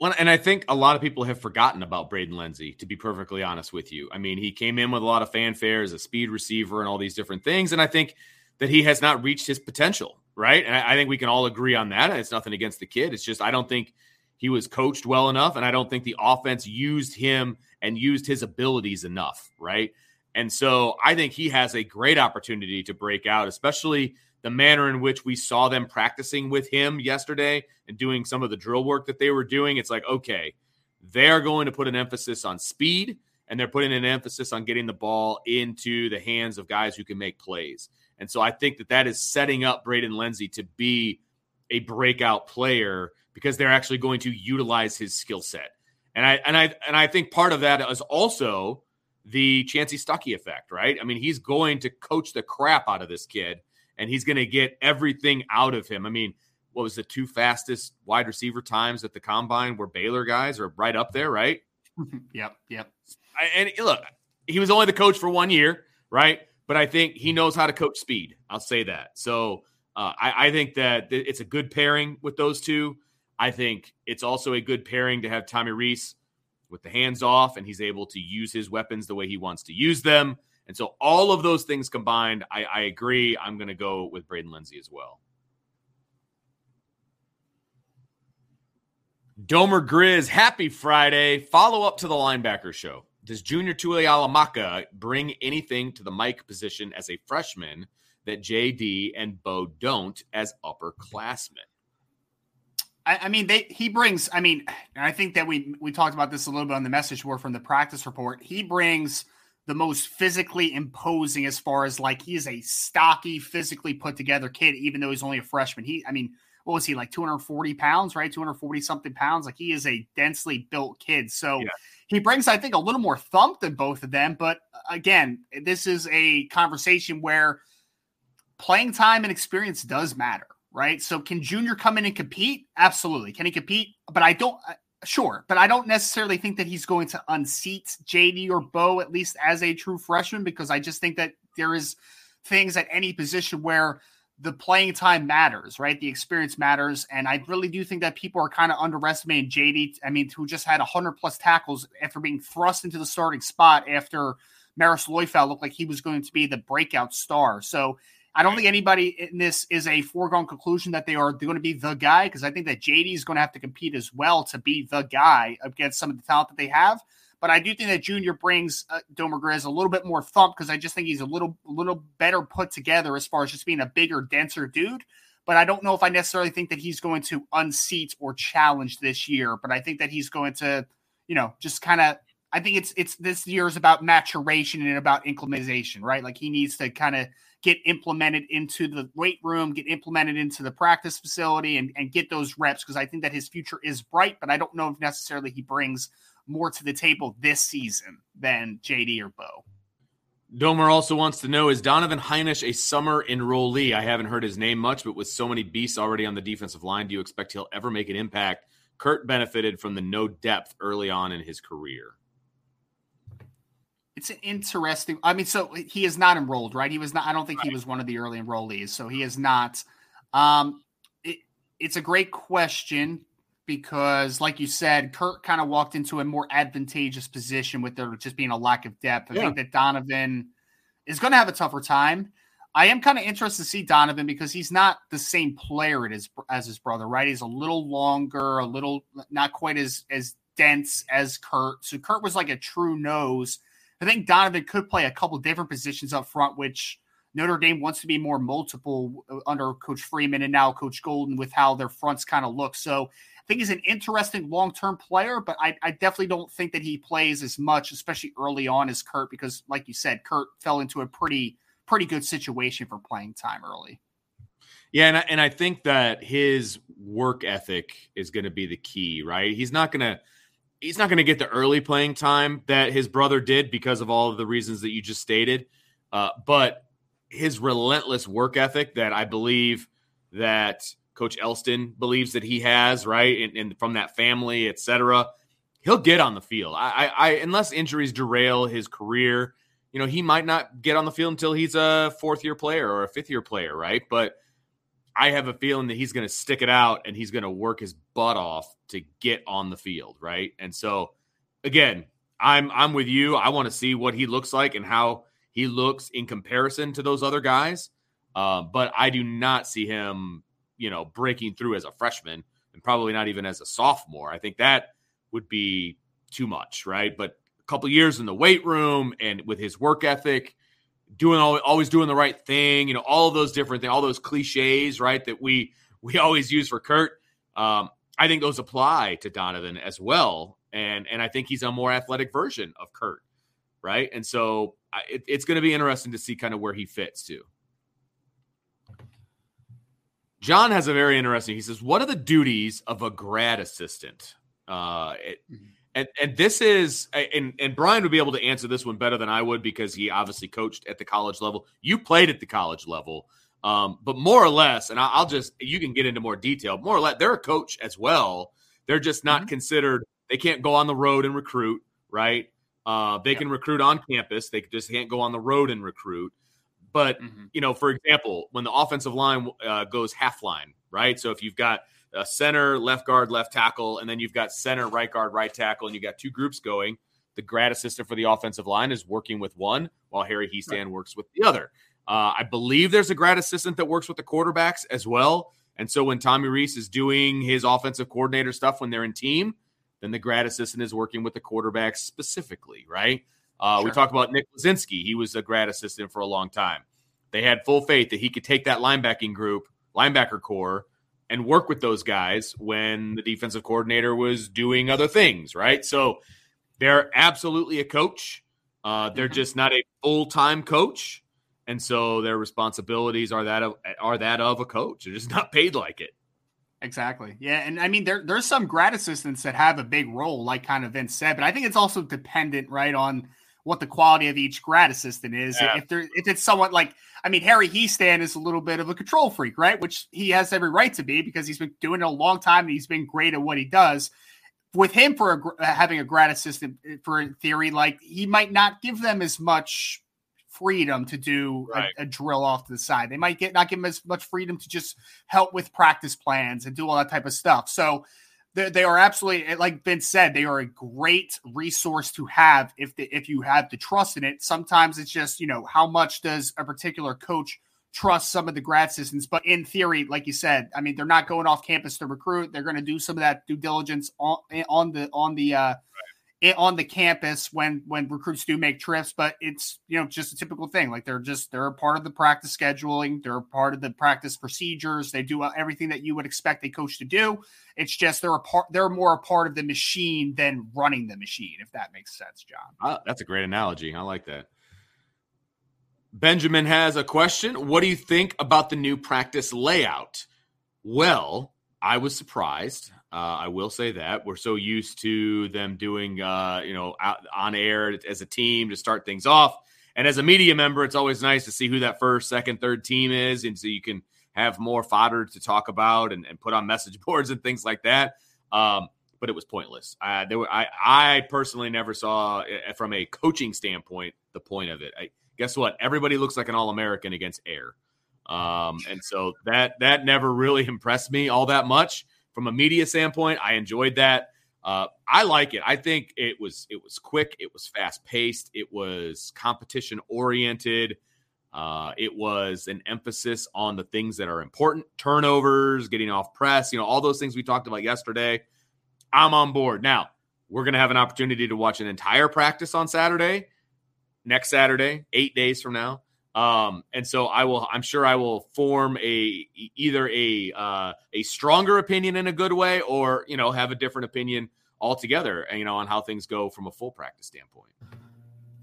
Well, and I think a lot of people have forgotten about Braden Lenzy, to be perfectly honest with you. I mean, he came in with a lot of fanfare as a speed receiver and all these different things. And I think that he has not reached his potential, right? And I think we can all agree on that. It's nothing against the kid. It's just I don't think he was coached well enough. And I don't think the offense used him and used his abilities enough, right? And so I think he has a great opportunity to break out, especially the manner in which we saw them practicing with him yesterday and doing some of the drill work that they were doing. It's like, okay, they're going to put an emphasis on speed and they're putting an emphasis on getting the ball into the hands of guys who can make plays. And so I think that that is setting up Braden Lenzy to be a breakout player because they're actually going to utilize his skill set. And I and I and I think part of that is also the Chansi Stuckey effect, right? I mean, he's going to coach the crap out of this kid and he's going to get everything out of him. I mean, what was the two fastest wide receiver times at the combine were Baylor guys are right up there, right? [laughs] yep, yep. And look, he was only the coach for one year, right? But I think he knows how to coach speed. I'll say that. So uh, I, I think that it's a good pairing with those two. I think it's also a good pairing to have Tommy Rees with the hands off and he's able to use his weapons the way he wants to use them. And so all of those things combined, I, I agree. I'm going to go with Braden Lenzy as well. Domer Grizz, happy Friday. Follow up to the linebacker show. Does Junior Tuihalamaka bring anything to the Mike position as a freshman that JD and Bo don't as upperclassmen? I, I mean, they he brings. I mean, I think that we we talked about this a little bit on the message board from the practice report. He brings the most physically imposing as far as like he is a stocky, physically put together kid, even though he's only a freshman. He, I mean, what was he like 240 pounds, right? 240 something pounds. Like he is a densely built kid. So yeah. he brings, I think, a little more thump than both of them. But uh, again, this is a conversation where playing time and experience does matter, right? So can Junior come in and compete? Absolutely. Can he compete? But I don't, uh, Sure, but I don't necessarily think that he's going to unseat JD or Bo at least as a true freshman because I just think that there is things at any position where the playing time matters, right? The experience matters, and I really do think that people are kind of underestimating JD. I mean, who just had hundred plus tackles after being thrust into the starting spot after Marist Liufau looked like he was going to be the breakout star. So I don't think anybody in this is a foregone conclusion that they are going to be the guy because I think that JD is going to have to compete as well to be the guy against some of the talent that they have. But I do think that Junior brings uh, Domer Grizz a little bit more thump because I just think he's a little little better put together as far as just being a bigger, denser dude. But I don't know if I necessarily think that he's going to unseat or challenge this year. But I think that he's going to, you know, just kind of I think it's it's this year is about maturation and about incrementization, right? Like he needs to kind of get implemented into the weight room, get implemented into the practice facility, and, and get those reps because I think that his future is bright, but I don't know if necessarily he brings more to the table this season than JD or Bo. Domer also wants to know Is Donovan Hinish a summer enrollee? I haven't heard his name much, but with so many beasts already on the defensive line, do you expect he'll ever make an impact? Kurt benefited from the no depth early on in his career. It's an interesting. I mean, so he is not enrolled, right? He was not. I don't think right. he was one of the early enrollees, so he is not. Um, it, it's a great question because, like you said, Kurt kind of walked into a more advantageous position with there just being a lack of depth. I yeah. think that Donovan is going to have a tougher time. I am kind of interested to see Donovan because he's not the same player as as his brother, right? He's a little longer, a little not quite as as dense as Kurt. So Kurt was like a true nose. I think Donovan could play a couple different positions up front, which Notre Dame wants to be more multiple uh, under Coach Freeman and now Coach Golden with how their fronts kind of look. So I think he's an interesting long term player, but I, I, definitely don't think that he plays as much, especially early on, as Kurt, because like you said, Kurt fell into a pretty pretty good situation for playing time early. Yeah, and I, and I think that his work ethic is going to be the key, right? He's not going to he's not going to get the early playing time that his brother did because of all of the reasons that you just stated. Uh, but his relentless work ethic that I believe that Coach Elston believes that he has, right, and, and from that family, etc. He'll get on the field. I, I, I, unless injuries derail his career, you know, he might not get on the field until he's a fourth year player or a fifth year player, right? But I have a feeling that he's going to stick it out and he's going to work his butt off to get on the field, right? And so, again, I'm I'm with you. I want to see what he looks like and how he looks in comparison to those other guys. Uh, but I do not see him, you know, breaking through as a freshman and probably not even as a sophomore. I think that would be too much, right? But a couple years in the weight room and with his work ethic, doing all, always doing the right thing, you know, all of those different things, all those cliches, right, that we we [laughs] always use for Kurt. Um, I think those apply to Donovan as well, and and I think he's a more athletic version of Kurt, right? And so I, it, it's going to be interesting to see kind of where he fits too. John has a very interesting. He says, "What are the duties of a grad assistant?" Uh, it, mm-hmm. And and this is and and Brian would be able to answer this one better than I would because he obviously coached at the college level. You played at the college level, um, but more or less, and I'll just you can get into more detail. More or less, they're a coach as well. They're just not mm-hmm. considered. They can't go on the road and recruit, right? Uh, they can recruit on campus. They just can't go on the road and recruit. But mm-hmm. you know, for example, when the offensive line uh, goes half line, right? So if you've got a center, left guard, left tackle, and then you've got center, right guard, right tackle, and you've got two groups going. The grad assistant for the offensive line is working with one, while Harry right. works with the other. Uh, I believe there's a grad assistant that works with the quarterbacks as well. And so when Tommy Rees is doing his offensive coordinator stuff when they're in team, then the grad assistant is working with the quarterbacks specifically, right? Uh, sure. We talk about Nick Lezynski. He was a grad assistant for a long time. They had full faith that he could take that linebacking group, linebacker core, and work with those guys when the defensive coordinator was doing other things, right? So they're absolutely a coach. Uh, they're mm-hmm. just not a full time coach, and so their responsibilities are that of are that of a coach. They're just not paid like it. Exactly. Yeah, and I mean there there's some grad assistants that have a big role, like kind of Vince said, but I think it's also dependent, right, on what the quality of each grad assistant is. Yeah. If there if it's someone like I mean Harry Hiestand is a little bit of a control freak, right? Which he has every right to be because he's been doing it a long time and he's been great at what he does. With him for a, uh, having a grad assistant uh, for theory, like he might not give them as much freedom to do right. a, a, drill off to the side. They might get not give them as much freedom to just help with practice plans and do all that type of stuff. So they, they are absolutely eh, like Vince said, they are a great resource to have if the, if you have the trust in it. Sometimes it's just you know how much does a particular coach trust some of the grad assistants, but in theory, like you said, I mean they're not going off campus to recruit. They're going to do some of that due diligence on eh, on the on the uh, on the campus when when recruits do make trips but it's you know just a typical thing. Like they're just they're a part of the practice scheduling. They're part of the practice procedures. They do everything that you would expect a coach to do. It's just they're a part they're more a part of the machine than running the machine if that makes sense john. Uh, that's a great analogy. I like that. Benjamin has a question. What do you think about the new practice layout? Well i was surprised uh, I will say that we're so used to them doing, uh, you know, out, on air as a team to start things off. And as a media member, it's always nice to see who that first, second, third team is, and so you can have more fodder to talk about and, and put on [laughs] message boards and things like that. Um, but it was pointless. There were, I, I personally never saw, uh, from a coaching standpoint, the point of it. I, guess what? Everybody looks like an All American against air, um, and so that that never really [laughs] impressed me all that much from a media standpoint, I enjoyed that. Uh, I like it. I think it was it was quick. It was fast paced. It was competition oriented. Uh, it was an emphasis on the things that are important: turnovers, getting off press. You know, all those things we talked about yesterday. I'm on board. Now we're going to have an opportunity to watch an entire practice on Saturday, next Saturday, eight days from now. Um, and so I will, I'm sure I will form a either a uh, a stronger opinion in a good way, or you know, have a different opinion altogether, you know, on how things go from a full practice standpoint.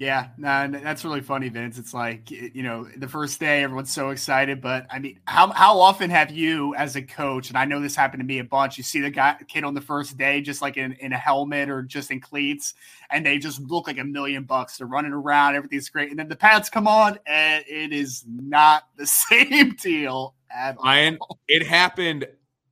Yeah, no, that's really funny, Vince. It's like you know, the first day, everyone's so excited, but I mean, how how often have you, as a coach, and I know this happened to me a bunch, you see the guy kid on the first day just like in, in a helmet or just in cleats, and they just look like a million bucks. They're running around, everything's great, and then the pads come on, and it is not the [laughs] same deal at Ryan, all. It happened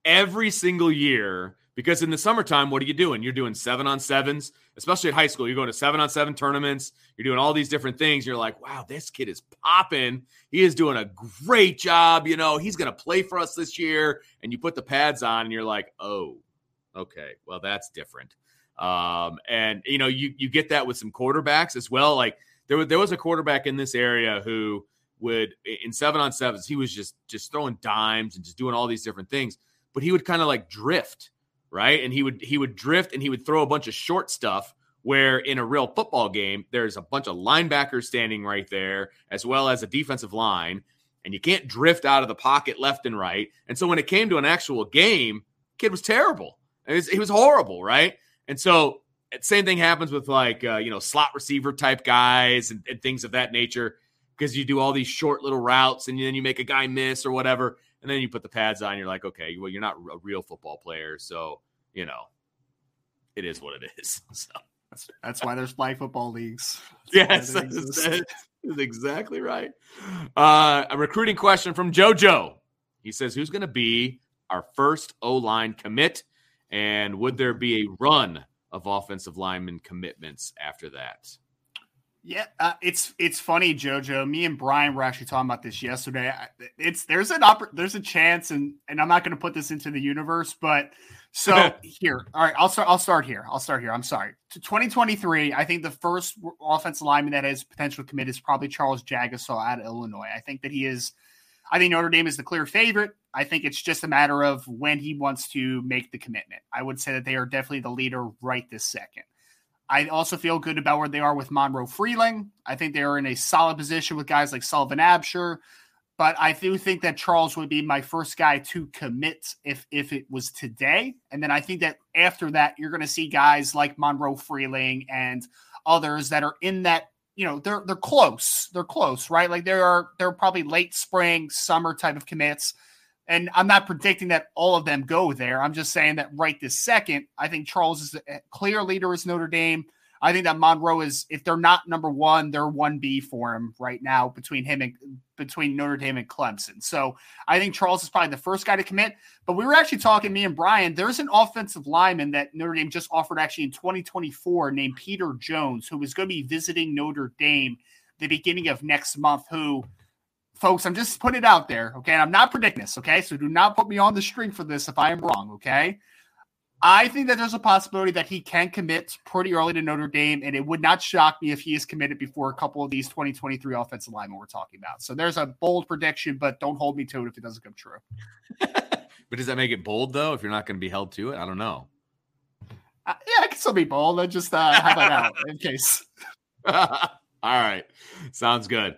every single year because in the summertime, what are you doing? You're doing seven on sevens, especially at high school. You're going to seven on seven tournaments. You're doing all these different things. You're like, wow, this kid is popping. He is doing a great job. You know, he's going to play for us this year. And you put the pads on, and you're like, oh, okay, well, that's different. Um, and you know, you you get that with some quarterbacks as well. Like there was there was a quarterback in this area who would in seven on sevens, he was just just throwing dimes and just doing all these different things, but he would kind of like drift right? And he would he would drift and he would throw a bunch of short stuff where in a real football game there's a bunch of linebackers standing right there as well as a defensive line and you can't drift out of the pocket left and right. And so when it came to an actual game, kid was terrible. It was, was horrible, right? And so same thing happens with like uh, you know slot receiver type guys and, and things of that nature because you do all these short little routes and then you make a guy miss or whatever and then you put the pads on. You're like, okay, well, you're not a real football player, so you know, it is what it [laughs] is. [laughs] So that's, that's why there's flag football leagues. That's yes, [laughs] that is exactly right. Uh, a recruiting question from JoJo. He says, "Who's going to be our first O line commit, and would there be a run of offensive lineman commitments after that?" Yeah, uh, it's it's funny, Jojo. Me and Brian were actually talking about this yesterday. It's there's an oppor- there's a chance, and and I'm not going to put this into the universe, but so [laughs] here, all right, I'll start. I'll start here. I'll start here. I'm sorry. To 2023, I think the first offensive lineman that has potential commit is probably Charles Jagusah out of Illinois. I think that he is. I think Notre Dame is the clear favorite. I think it's just a matter of when he wants to make the commitment. I would say that they are definitely the leader right this second. I also feel good about where they are with Monroe Freeling. I think they are in a solid position with guys like Sullivan Absher. But I do think that Charles would be my first guy to commit if if it was today. And then I think that after that, you're going to see guys like Monroe Freeling and others that are in that. You know, they're they're close. They're close, right? Like there are they're probably late spring, summer type of commits and I'm not predicting that all of them go there. I'm just saying that right this second, I think Charles is a clear leader as Notre Dame. I think that Monroe is, if they're not number one, they're one B for him right now between him and between Notre Dame and Clemson. So I think Charles is probably the first guy to commit. But we were actually talking, me and Brian, there's an offensive lineman that Notre Dame just offered actually in 2024 named Peter Jones, who is going to be visiting Notre Dame the beginning of next month, who folks, I'm just putting it out there. Okay. I'm not predicting this. Okay. So do not put me on the string for this if I am wrong. Okay. I think that there's a possibility that he can commit pretty early to Notre Dame, and it would not shock me if he is committed before a couple of these 2023 offensive linemen we're talking about. So there's a bold prediction, but don't hold me to it if it doesn't come true. [laughs] but does that make it bold though? If you're not going to be held to it, I don't know. Uh, yeah, I can still be bold. I just uh, have that out in case. [laughs] All right, sounds good.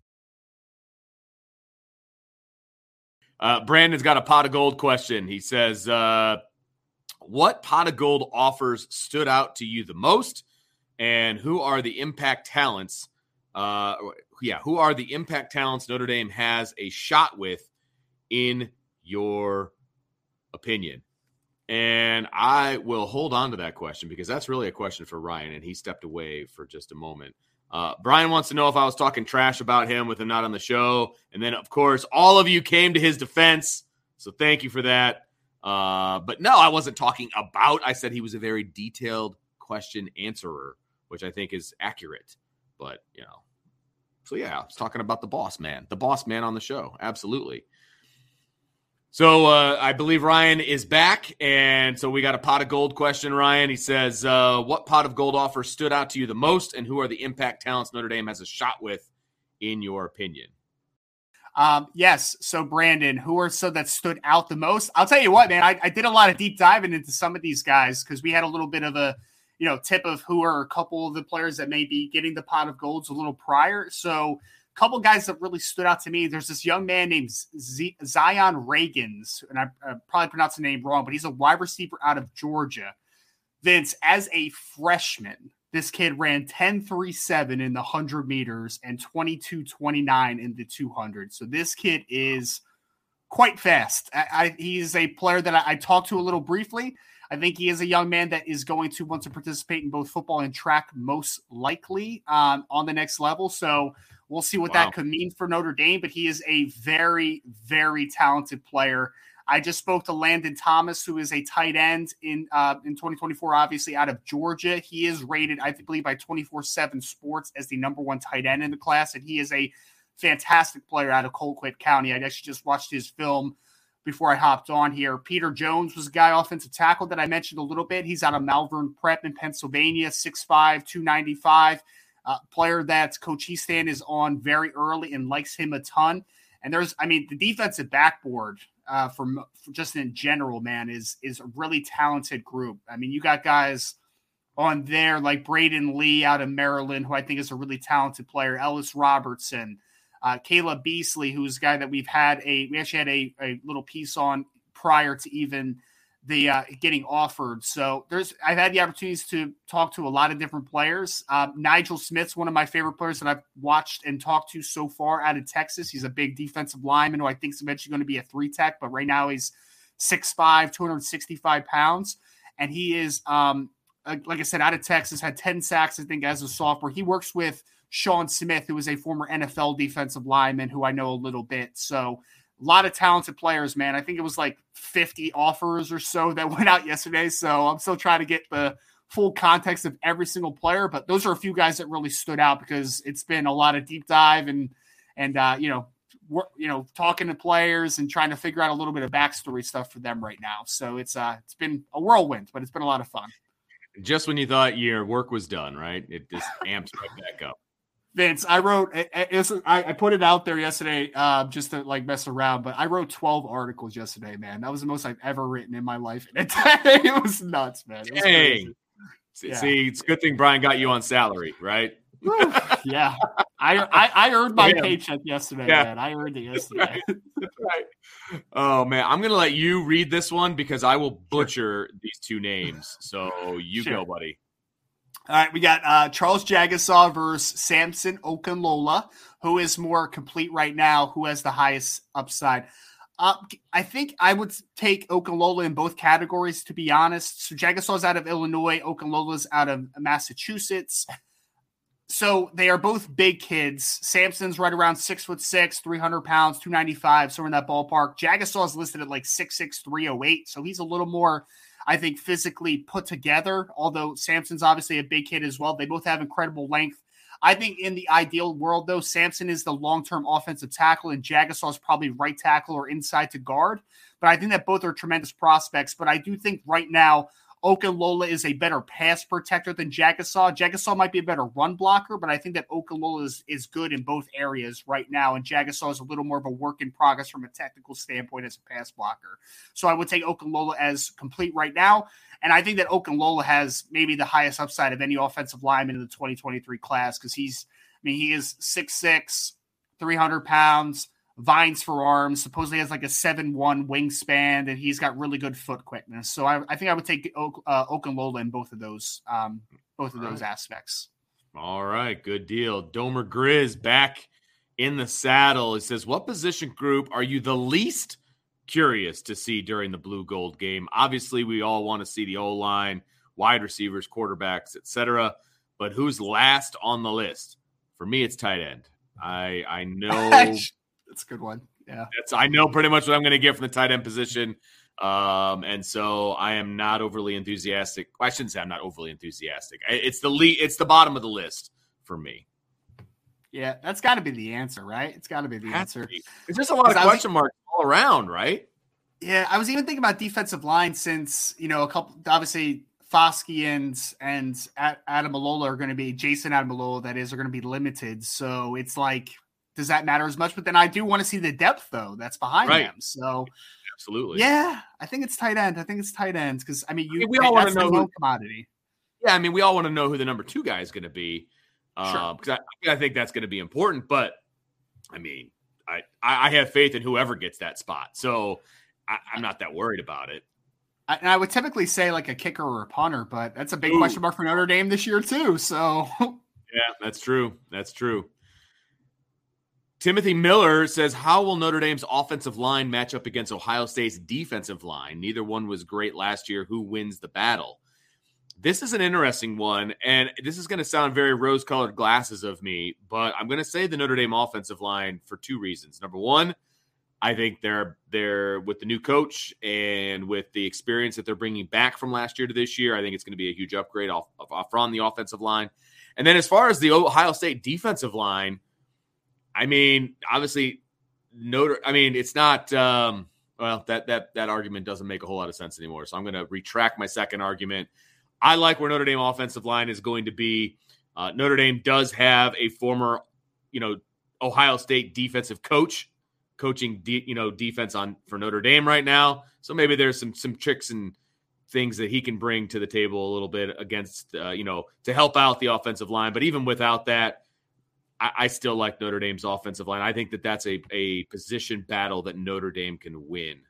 Uh, Brandon's got a pot of gold question. He says, uh, What pot of gold offers stood out to you the most? And who are the impact talents? Uh, yeah, who are the impact talents Notre Dame has a shot with, in your opinion? And I will hold on to that question because that's really a question for Ryan, and he stepped away for just a moment. Uh, Brian wants to know if I was talking trash about him with him not on the show. And then, of course, all of you came to his defense. So thank you for that. Uh, but no, I wasn't talking about. I said he was a very detailed question answerer, which I think is accurate. But, you know, so yeah, I was talking about the boss man, the boss man on the show. Absolutely. So uh, I believe Ryan is back, and so we got a pot of gold question. Ryan, he says, uh, "What pot of gold offer stood out to you the most, and who are the impact talents Notre Dame has a shot with, in your opinion?" Um, yes. So Brandon, who are so that stood out the most? I'll tell you what, man. I, I did a lot of deep diving into some of these guys because we had a little bit of a you know tip of who are a couple of the players that may be getting the pot of golds a little prior. So couple guys that really stood out to me. There's this young man named Z- Zion Reagans, and I, I probably pronounced the name wrong, but he's a wide receiver out of Georgia. Vince, as a freshman, this kid ran 10 3 7 in the 100 meters and 22 29 in the 200. So this kid is quite fast. I, I, he's a player that I, I talked to a little briefly. I think he is a young man that is going to want to participate in both football and track, most likely um, on the next level. So we'll see what wow. that could mean for Notre Dame. But he is a very, very talented player. I just spoke to Landon Thomas, who is a tight end in uh, in 2024, obviously out of Georgia. He is rated, I believe, by 24/7 Sports as the number one tight end in the class, and he is a fantastic player out of Colquitt County. I actually just watched his film before I hopped on here. Peter Jones was a guy offensive tackle that I mentioned a little bit. He's out of Malvern Prep in Pennsylvania, 6'5, 295. Uh, player that Coach Hiestand is on very early and likes him a ton. And there's, I mean, the defensive backboard uh, from, just in general, man, is is a really talented group. I mean, you got guys on there like Braden Lee out of Maryland, who I think is a really talented player. Ellis Robertson, uh, Caleb Beasley, who's a guy that we've had a we actually had a, a little piece on prior to even the uh, getting offered. So there's I've had the opportunities to talk to a lot of different players. Um, Nigel Smith's one of my favorite players that I've watched and talked to so far out of Texas. He's a big defensive lineman who I think is eventually going to be a three tech, but right now he's 6'5", 265 pounds, and he is um, like I said out of Texas, had 10 sacks I think as a sophomore. He works with Sean Smith, who is a former NFL defensive lineman who I know a little bit. So a lot of talented players, man. I think it was like 50 offers or so that [laughs] went out yesterday. So I'm still trying to get the full context of every single player, but those are a few guys that really stood out because it's been a lot of deep dive and and uh, you know you know talking to players and trying to figure out a little bit of backstory stuff for them right now. So it's uh it's been a whirlwind, but it's been a lot of fun. Just when you thought your work was done, right? It just amps right back up. Vince, I wrote, I put it out there yesterday uh, just to like mess around, but I wrote 12 articles yesterday, man. That was the most I've ever written in my life. And [laughs] it was nuts, man. Was See, yeah. it's a good thing Brian got you on salary, right? yeah, I, I, I earned my yeah. paycheck yesterday, yeah. man. I earned it yesterday. That's right. [laughs] That's right. Oh man, I'm gonna let you read this one because I will butcher sure. these two names. So you sure. go, buddy. All right, we got uh, Charles Jagusah versus Samson Okunlola, who is more complete right now, who has the highest upside. Uh, I think I would take Okunlola in both categories, to be honest. So Jagusah's out of Illinois, Okunlola's out of Massachusetts. So they are both big kids. Samson's right around six foot six, 300 pounds, 295, somewhere in that ballpark. Jagusah's listed at like six six, 308. So he's a little more – I think, physically put together. Although Samson's obviously a big kid as well. They both have incredible length. I think in the ideal world, though, Samson is the long term offensive tackle, and Jagusah is probably right tackle or inside to guard. But I think that both are tremendous prospects. But I do think right now, Okunlola is a better pass protector than Jagusah. Jagusah might be a better run blocker, but I think that Okunlola is, is good in both areas right now. And Jagusah is a little more of a work in progress from a technical standpoint as a pass blocker. So I would take Okunlola as complete right now. And I think that Okunlola has maybe the highest upside of any offensive lineman in the 2023 class because he's, I mean, he is 6'6, 300 pounds vines for arms. Supposedly has like a seven one wingspan, and he's got really good foot quickness. So I, I think I would take Oak, uh, Lola in both of those um, both of those right. aspects. All right, good deal. Domer Grizz back in the saddle. It says, "What position group are you the least curious to see during the blue gold game? Obviously, we all want to see the O line, wide receivers, quarterbacks, etc. But who's last on the list? For me, it's tight end. I I [laughs] know." That's a good one. Yeah. That's I know pretty much what I'm going to get from the tight end position. Um, and so I am not overly enthusiastic. I shouldn't say I'm not overly enthusiastic. It's the lead, it's the bottom of the list for me. Yeah, that's got to be the answer, right? It's got to be the answer. It's just a lot of question marks all around, right? Yeah, I was even thinking about defensive line since you know a couple. Obviously, Foskey and and Ademilola are going to be Jayson Ademilola. That is, are going to be limited. So it's like does that matter as much? But then I do want to see the depth though that's behind right. them. So absolutely, yeah, I think it's tight end. I think it's tight ends because I mean, you I mean, we all want to know who, commodity. Yeah, I mean, we all want to know who the number two guy is going to be because sure. uh, I, I think that's going to be important. But I mean, I I have faith in whoever gets that spot, so I, am not that worried about it. I, and I would typically say like a kicker or a punter, but that's a big Ooh. question mark for Notre Dame this year too. So yeah, that's true. That's true. Timothy Miller says, How will Notre Dame's offensive line match up against Ohio State's defensive line? Neither one was great last year. Who wins the battle? This is an interesting one, and this is going to sound very rose colored glasses of me, but I'm going to say the Notre Dame offensive line for two reasons. Number one, I think they're they're with the new coach and with the experience that they're bringing back from last year to this year. I think it's going to be a huge upgrade off, off on the offensive line. And then as far as the Ohio State defensive line, I mean, obviously, Notre. I mean, it's not. Um, well, that that that argument doesn't make a whole lot of sense anymore. So I'm going to retract my second argument. I like where Notre Dame offensive line is going to be. Uh, Notre Dame does have a former, you know, Ohio State defensive coach coaching, de- you know, defense on for Notre Dame right now. So maybe there's some some tricks and things that he can bring to the table a little bit against, uh, you know, to help out the offensive line. But even without that, I, I, still like Notre Dame's offensive line. I think that that's a, a position battle that Notre Dame can win.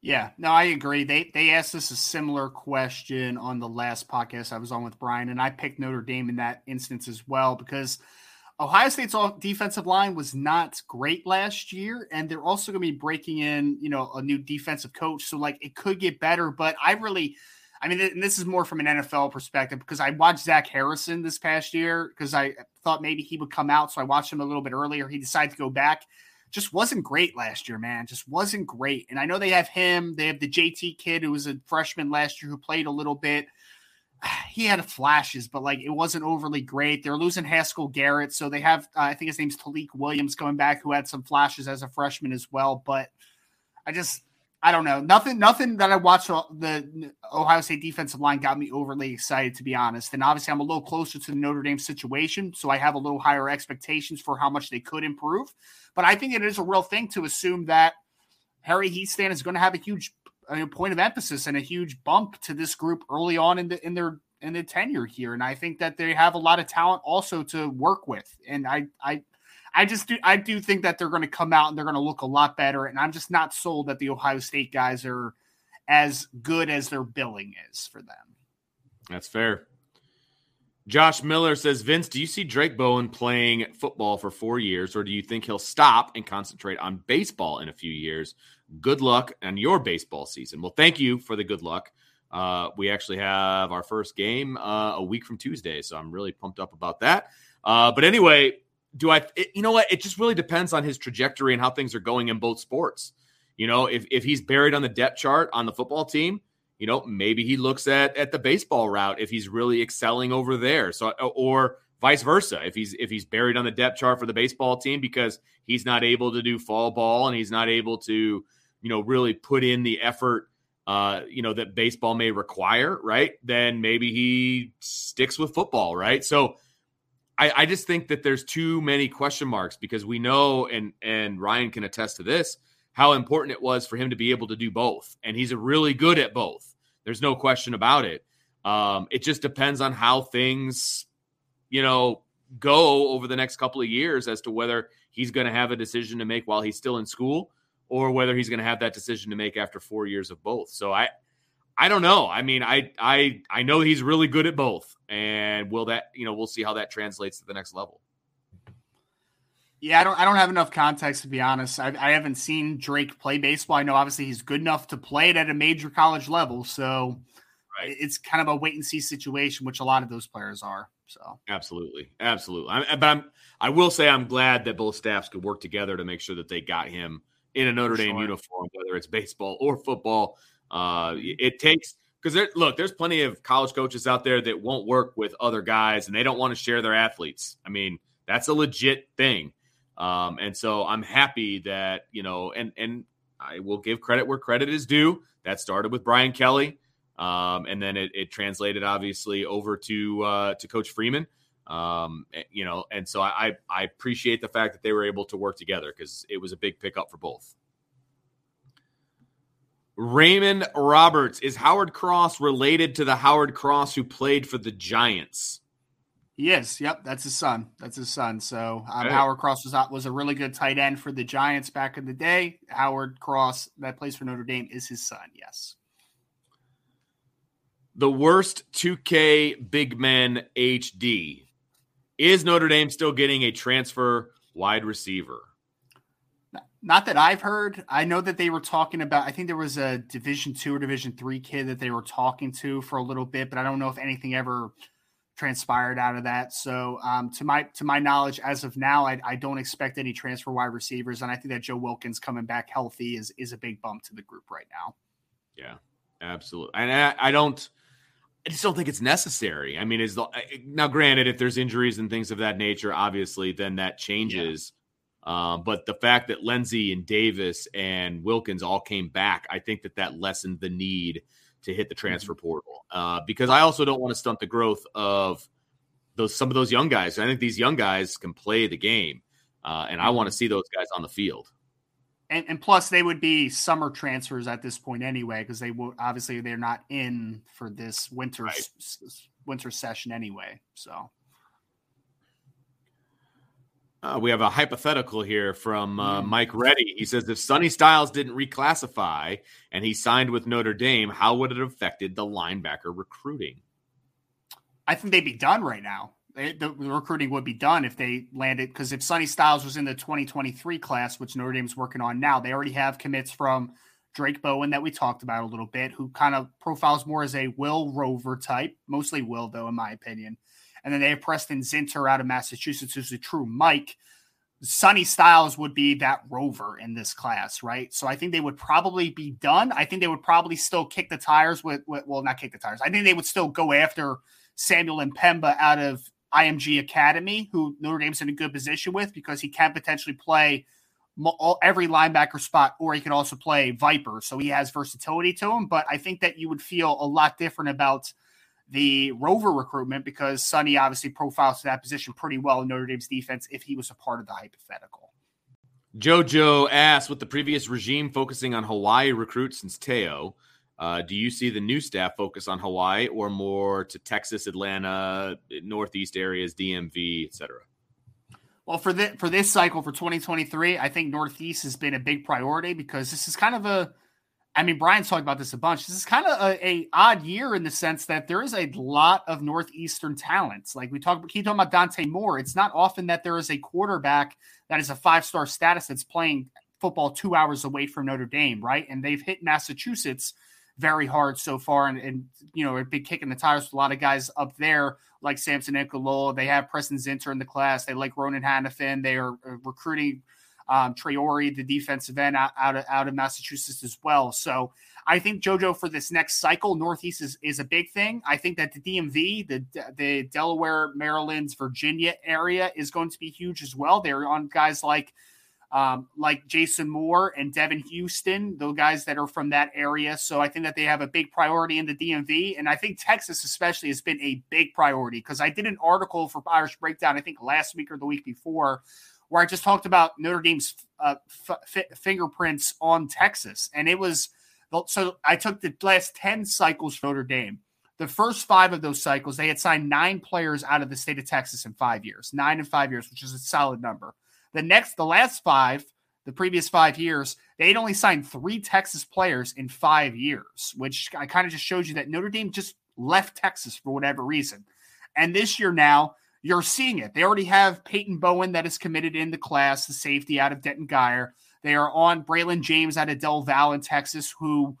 Yeah, no, I agree. They they asked us a similar question on the last podcast I was on with Brian, and I picked Notre Dame in that instance as well because Ohio State's defensive line was not great last year, and they're also going to be breaking in, you know, a new defensive coach. So like it could get better, but I really I mean, and this is more from an NFL perspective because I watched Zach Harrison this past year because I thought maybe he would come out. So I watched him a little bit earlier. He decided to go back. Just wasn't great last year, man. Just wasn't great. And I know they have him. They have the JT kid who was a freshman last year who played a little bit. [sighs] He had flashes, but like it wasn't overly great. They're losing Haskell Garrett. So they have, uh, I think his name's Tyleik Williams coming back, who had some flashes as a freshman as well. But I just, I don't know. Nothing, nothing that I watched the Ohio State defensive line got me overly excited, to be honest. And obviously, I'm a little closer to the Notre Dame situation, so I have a little higher expectations for how much they could improve. But I think it is a real thing to assume that Harry Hiestand is going to have a huge point of emphasis and a huge bump to this group early on in the in their in the tenure here, and I think that they have a lot of talent also to work with. And I I I just do I do think that they're going to come out and they're going to look a lot better. And I'm just not sold that the Ohio State guys are as good as their billing is for them. That's fair. Josh Miller says, Vince, do you see Drayk Bowen playing football for four years, or do you think he'll stop and concentrate on baseball in a few years? Good luck on your baseball season. Well, thank you for the good luck. Uh, we actually have our first game uh, a week from Tuesday, so I'm really pumped up about that. Uh, but anyway, do I? It, you know what? It just really depends on his trajectory and how things are going in both sports. You know, if if he's buried on the depth chart on the football team, you know, maybe he looks at at the baseball route if he's really excelling over there. So or vice versa. If he's if he's buried on the depth chart for the baseball team because he's not able to do fall ball and he's not able to, you know, really put in the effort uh, you know, that baseball may require, right? Then maybe he sticks with football, right? So I, I just think that there's too many question marks because we know and and Ryan can attest to this how important it was for him to be able to do both. And he's really good at both. There's no question about it. Um, it just depends on how things, you know, go over the next couple of years as to whether he's going to have a decision to make while he's still in school or whether he's going to have that decision to make after four years of both. So I, I don't know. I mean, I, I, I know he's really good at both, and will that, you know, we'll see how that translates to the next level. Yeah, I don't. I don't have enough context to be honest. I, I haven't seen Drayk play baseball. I know obviously he's good enough to play it at a major college level, so right. it's kind of a wait and see situation, which a lot of those players are. So absolutely, absolutely. I, but I'm. I will say I'm glad that both staffs could work together to make sure that they got him in a Notre Dame uniform, whether it's baseball or football. Uh, it takes because there, look, there's plenty of college coaches out there that won't work with other guys and they don't want to share their athletes. I mean, that's a legit thing. Um, and so I'm happy that, you know, and, and I will give credit where credit is due. That started with Brian Kelly. Um, and then it, it, translated obviously over to, uh, to coach Freeman. Um, eh, you know, and so I, I appreciate the fact that they were able to work together because it was a big pickup for both. Raymond Roberts is Howard Cross related to the Howard Cross who played for the Giants? Yes. Yep, that's his son. That's his son. So um, hey. Howard Cross was was a really good tight end for the Giants back in the day. Howard Cross, that plays for Notre Dame, is his son. Yes. The worst 2K big men HD. Is Notre Dame still getting a transfer wide receiver? Not that I've heard. I know that they were talking about. I think there was a Division two or Division three kid that they were talking to for a little bit, but I don't know if anything ever transpired out of that. So, um, to my to my knowledge, as of now, I, I, don't expect any transfer wide receivers, and I think that Joe Wilkins coming back healthy is is a big bump to the group right now. Yeah, absolutely, and I, I don't. I just don't think it's necessary. I mean, is the now granted if there's injuries and things of that nature, obviously, then that changes. Um, but the fact that Lenzy and Davis and Wilkins all came back, I think that that lessened the need to hit the transfer mm-hmm. portal uh, because I also don't want to stunt the growth of those some of those young guys. I think these young guys can play the game, uh, and I want to mm-hmm. see those guys on the field. And, and plus, they would be summer transfers at this point anyway, because they will obviously they're not in for this winter right. s- winter session anyway. So uh, we have a hypothetical here from uh, hmm. Mike Reddy. He says if Sonny Styles didn't reclassify and he signed with Notre Dame, how would it have affected the linebacker recruiting? I think they'd be done right now. They, the, the, recruiting would be done if they landed because if Sonny Styles was in the 2023 class, which Notre Dame's working on now, they already have commits from Drayk Bowen that we talked about a little bit, who kind of profiles more as a Will Rover type, mostly Will though, in my opinion. And then they have Preston Zinter out of Massachusetts, who's a true Mike. Sonny Styles would be that rover in this class, right? So I think they would probably be done. I think they would probably still kick the tires with, with well, not kick the tires. I think they would still go after Samuel M'Pemba out of IMG Academy, who Notre Dame's in a good position with because he can potentially play every linebacker spot, or he could also play Viper. So he has versatility to him. But I think that you would feel a lot different about – the rover recruitment because Sonny obviously profiles to that position pretty well in Notre Dame's defense if he was a part of the hypothetical. JoJo asked, with the previous regime focusing on Hawaii recruits since Te'o, Uh, do you see the new staff focus on Hawaii or more to Texas, Atlanta, Northeast areas, DMV, et cetera? Well, for this for this cycle for 2023, I think Northeast has been a big priority because this is kind of a I mean, Brian's talked about this a bunch. This is kind of a, a, odd year in the sense that there is a lot of northeastern talents. Like we talk, keep talking about Dante Moore. It's not often that there is a quarterback that is a five star status that's playing football two hours away from Notre Dame, right? And they've hit Massachusetts very hard so far, and, and you know, a big kick in the tires with a lot of guys up there like Samson Okunlola. They have Preston Zinter in the class. They like Ronan Hannafin. They are uh, recruiting um, Traore, the defensive end out, out, of, out of Massachusetts as well. So I think JoJo for this next cycle, Northeast is, is a big thing. I think that the DMV, the the Delaware, Maryland, Virginia area is going to be huge as well. They're on guys like um, like Jason Moore and Devin Houston, the guys that are from that area. So I think that they have a big priority in the DMV. And I think Texas, especially, has been a big priority because I did an article for Irish Breakdown, I think last week or the week before, where I just talked about Notre Dame's uh, f- fingerprints on Texas. And it was so I took the last 10 cycles for Notre Dame. The first five of those cycles, they had signed nine players out of the state of Texas in five years, nine in five years, which is a solid number. The next, the last five, the previous five years, they had only signed three Texas players in five years, which I kind of just showed you that Notre Dame just left Texas for whatever reason. And this year now, you're seeing it. They already have Peyton Bowen that is committed in the class, the safety out of Denton Guyer. They are on Braylon James out of Del Val in Texas, who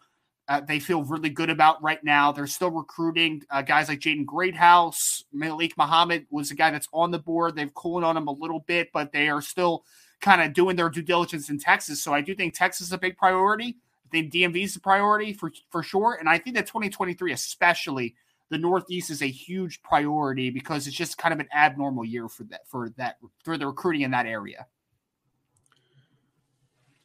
uh, they feel really good about right now. They're still recruiting uh, guys like Jaden Greathouse. Malik Muhammad was a guy that's on the board. They've cooled on him a little bit, but they are still kind of doing their due diligence in Texas. So I do think Texas is a big priority. I think DMV is a priority for, for sure. And I think that 2023, especially – the Northeast is a huge priority because it's just kind of an abnormal year for that for that for the recruiting in that area.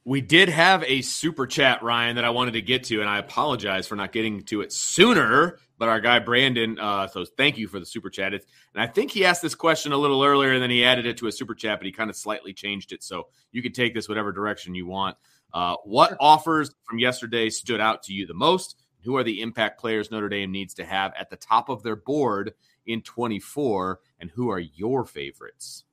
We did have a super chat, Ryan, that I wanted to get to, and I apologize for not getting to it sooner. But our guy Brandon, uh, so thank you for the super chat. It's, and I think he asked this question a little earlier, and then he added it to a super chat, but he kind of slightly changed it. So you can take this whatever direction you want. Uh, what offers from yesterday stood out to you the most? Who are the impact players Notre Dame needs to have at the top of their board in 24, and who are your favorites?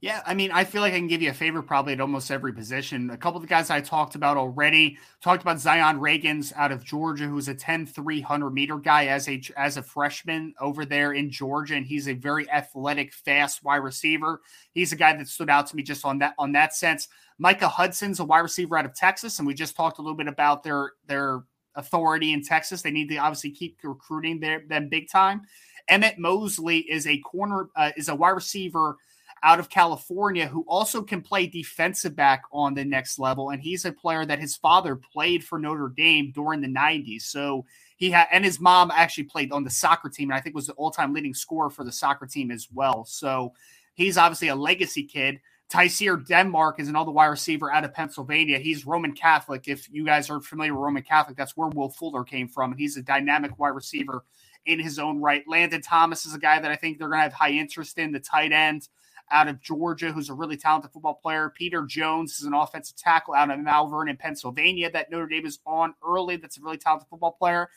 Yeah, I mean, I feel like I can give you a favorite probably at almost every position. A couple of the guys I talked about already talked about Zion Reagans out of Georgia, who's a 10 300 meter guy as a as a freshman over there in Georgia, and he's a very athletic, fast wide receiver. He's a guy that stood out to me just on that on that sense. Micah Hudson's a wide receiver out of Texas, and we just talked a little bit about their their authority in Texas. They need to obviously keep recruiting their, them big time. Emmett Mosley is a corner, uh, is a wide receiver out of California who also can play defensive back on the next level. And he's a player that his father played for Notre Dame during the 90s. So he had, and his mom actually played on the soccer team, and I think was the all time leading scorer for the soccer team as well. So he's obviously a legacy kid. Tyseer Denmark is another wide receiver out of Pennsylvania. He's Roman Catholic. If you guys are familiar with Roman Catholic, that's where Will Fuller came from. And he's a dynamic wide receiver in his own right. Landon Thomas is a guy that I think they're going to have high interest in, the tight end out of Georgia, who's a really talented football player. Peter Jones is an offensive tackle out of Malvern in Pennsylvania that Notre Dame is on early. That's a really talented football player.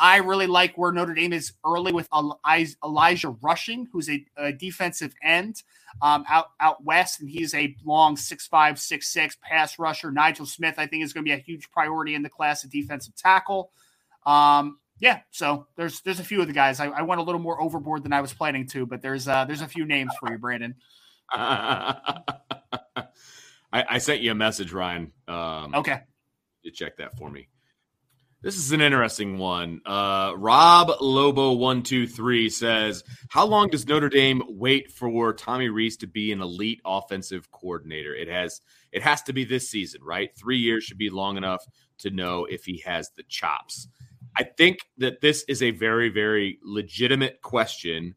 I really like where Notre Dame is early with Elijah Rushing, who's a, a defensive end um, out out west, and he's a long six five six six pass rusher. Nigel Smith, I think, is going to be a huge priority in the class of defensive tackle. Um, yeah, so there's there's a few of the guys. I, I, went a little more overboard than I was planning to, but there's uh, there's a few names for you, Brandon. [laughs] I, I, sent you a message, Ryan. Um, okay, you check that for me. This is an interesting one. Uh, Rob Lobo one two three says, "How long does Notre Dame wait for Tommy Rees to be an elite offensive coordinator? It has it has to be this season, right? Three years should be long enough to know if he has the chops." I think that this is a very very legitimate question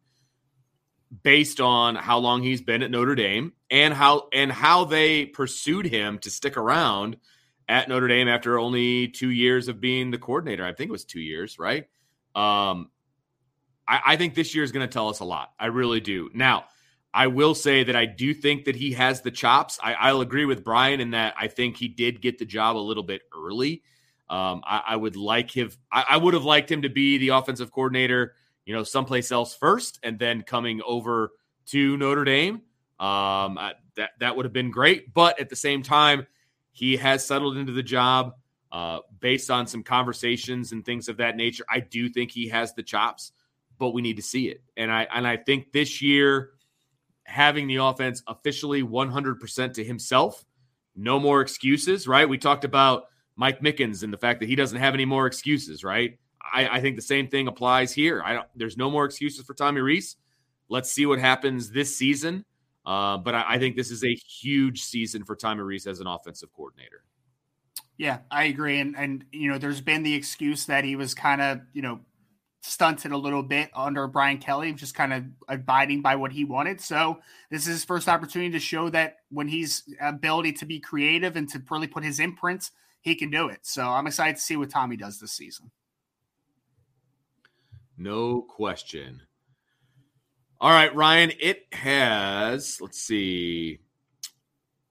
based on how long he's been at Notre Dame and how and how they pursued him to stick around at Notre Dame after only two years of being the coordinator. I think it was two years, right? Um, I, I think this year is going to tell us a lot. I really do. Now, I will say that I do think that he has the chops. I, will agree with Brian in that I think he did get the job a little bit early. Um, I, I, would like him. I, I, would have liked him to be the offensive coordinator, you know, someplace else first, and then coming over to Notre Dame. Um, I, that that would have been great. But at the same time, he has settled into the job uh, based on some conversations and things of that nature. I do think he has the chops, but we need to see it. And I and I think this year, having the offense officially 100% to himself, no more excuses. Right? We talked about Mike Mickens and the fact that he doesn't have any more excuses, right? I, I think the same thing applies here. I don't, there's no more excuses for Tommy Rees. Let's see what happens this season. Uh, but I, I, think this is a huge season for Tommy Rees as an offensive coordinator. Yeah, I agree. And and you know, there's been the excuse that he was kind of, you know, stunted a little bit under Brian Kelly, just kind of abiding by what he wanted. So this is his first opportunity to show that when he's ability to be creative and to really put his imprint he can do it. So I'm excited to see what Tommy does this season. No question. All right, Ryan, it has, let's see,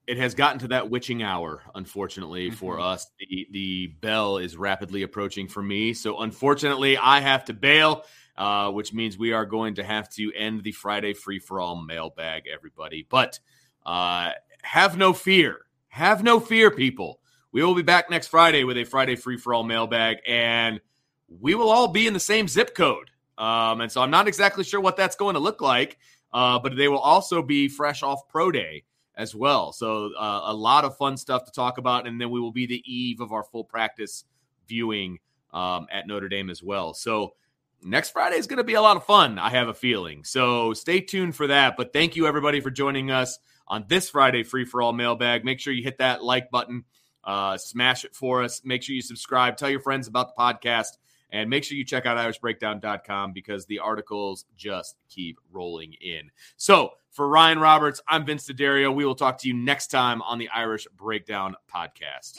it has gotten to that witching hour, unfortunately, mm-hmm. for us. The, the bell is rapidly approaching for me. So, unfortunately, I have to bail, uh, which means we are going to have to end the Friday free for all mailbag, everybody. But uh, have no fear. Have no fear, people. We will be back next Friday with a Friday free for all mailbag, and we will all be in the same zip code. Um, and so I'm not exactly sure what that's going to look like, uh, but they will also be fresh off Pro Day as well. So uh, a lot of fun stuff to talk about, and then we will be the eve of our full practice viewing um, at Notre Dame as well. So next Friday is going to be a lot of fun. I have a feeling. So stay tuned for that. But thank you everybody for joining us on this Friday free for all mailbag. Make sure you hit that like button uh, smash it for us. Make sure you subscribe. Tell your friends about the podcast. And make sure you check out IrishBreakdown.com because the articles just keep rolling in. So for Ryan Roberts, I'm Vince D'Addario. We will talk to you next time on the Irish Breakdown podcast.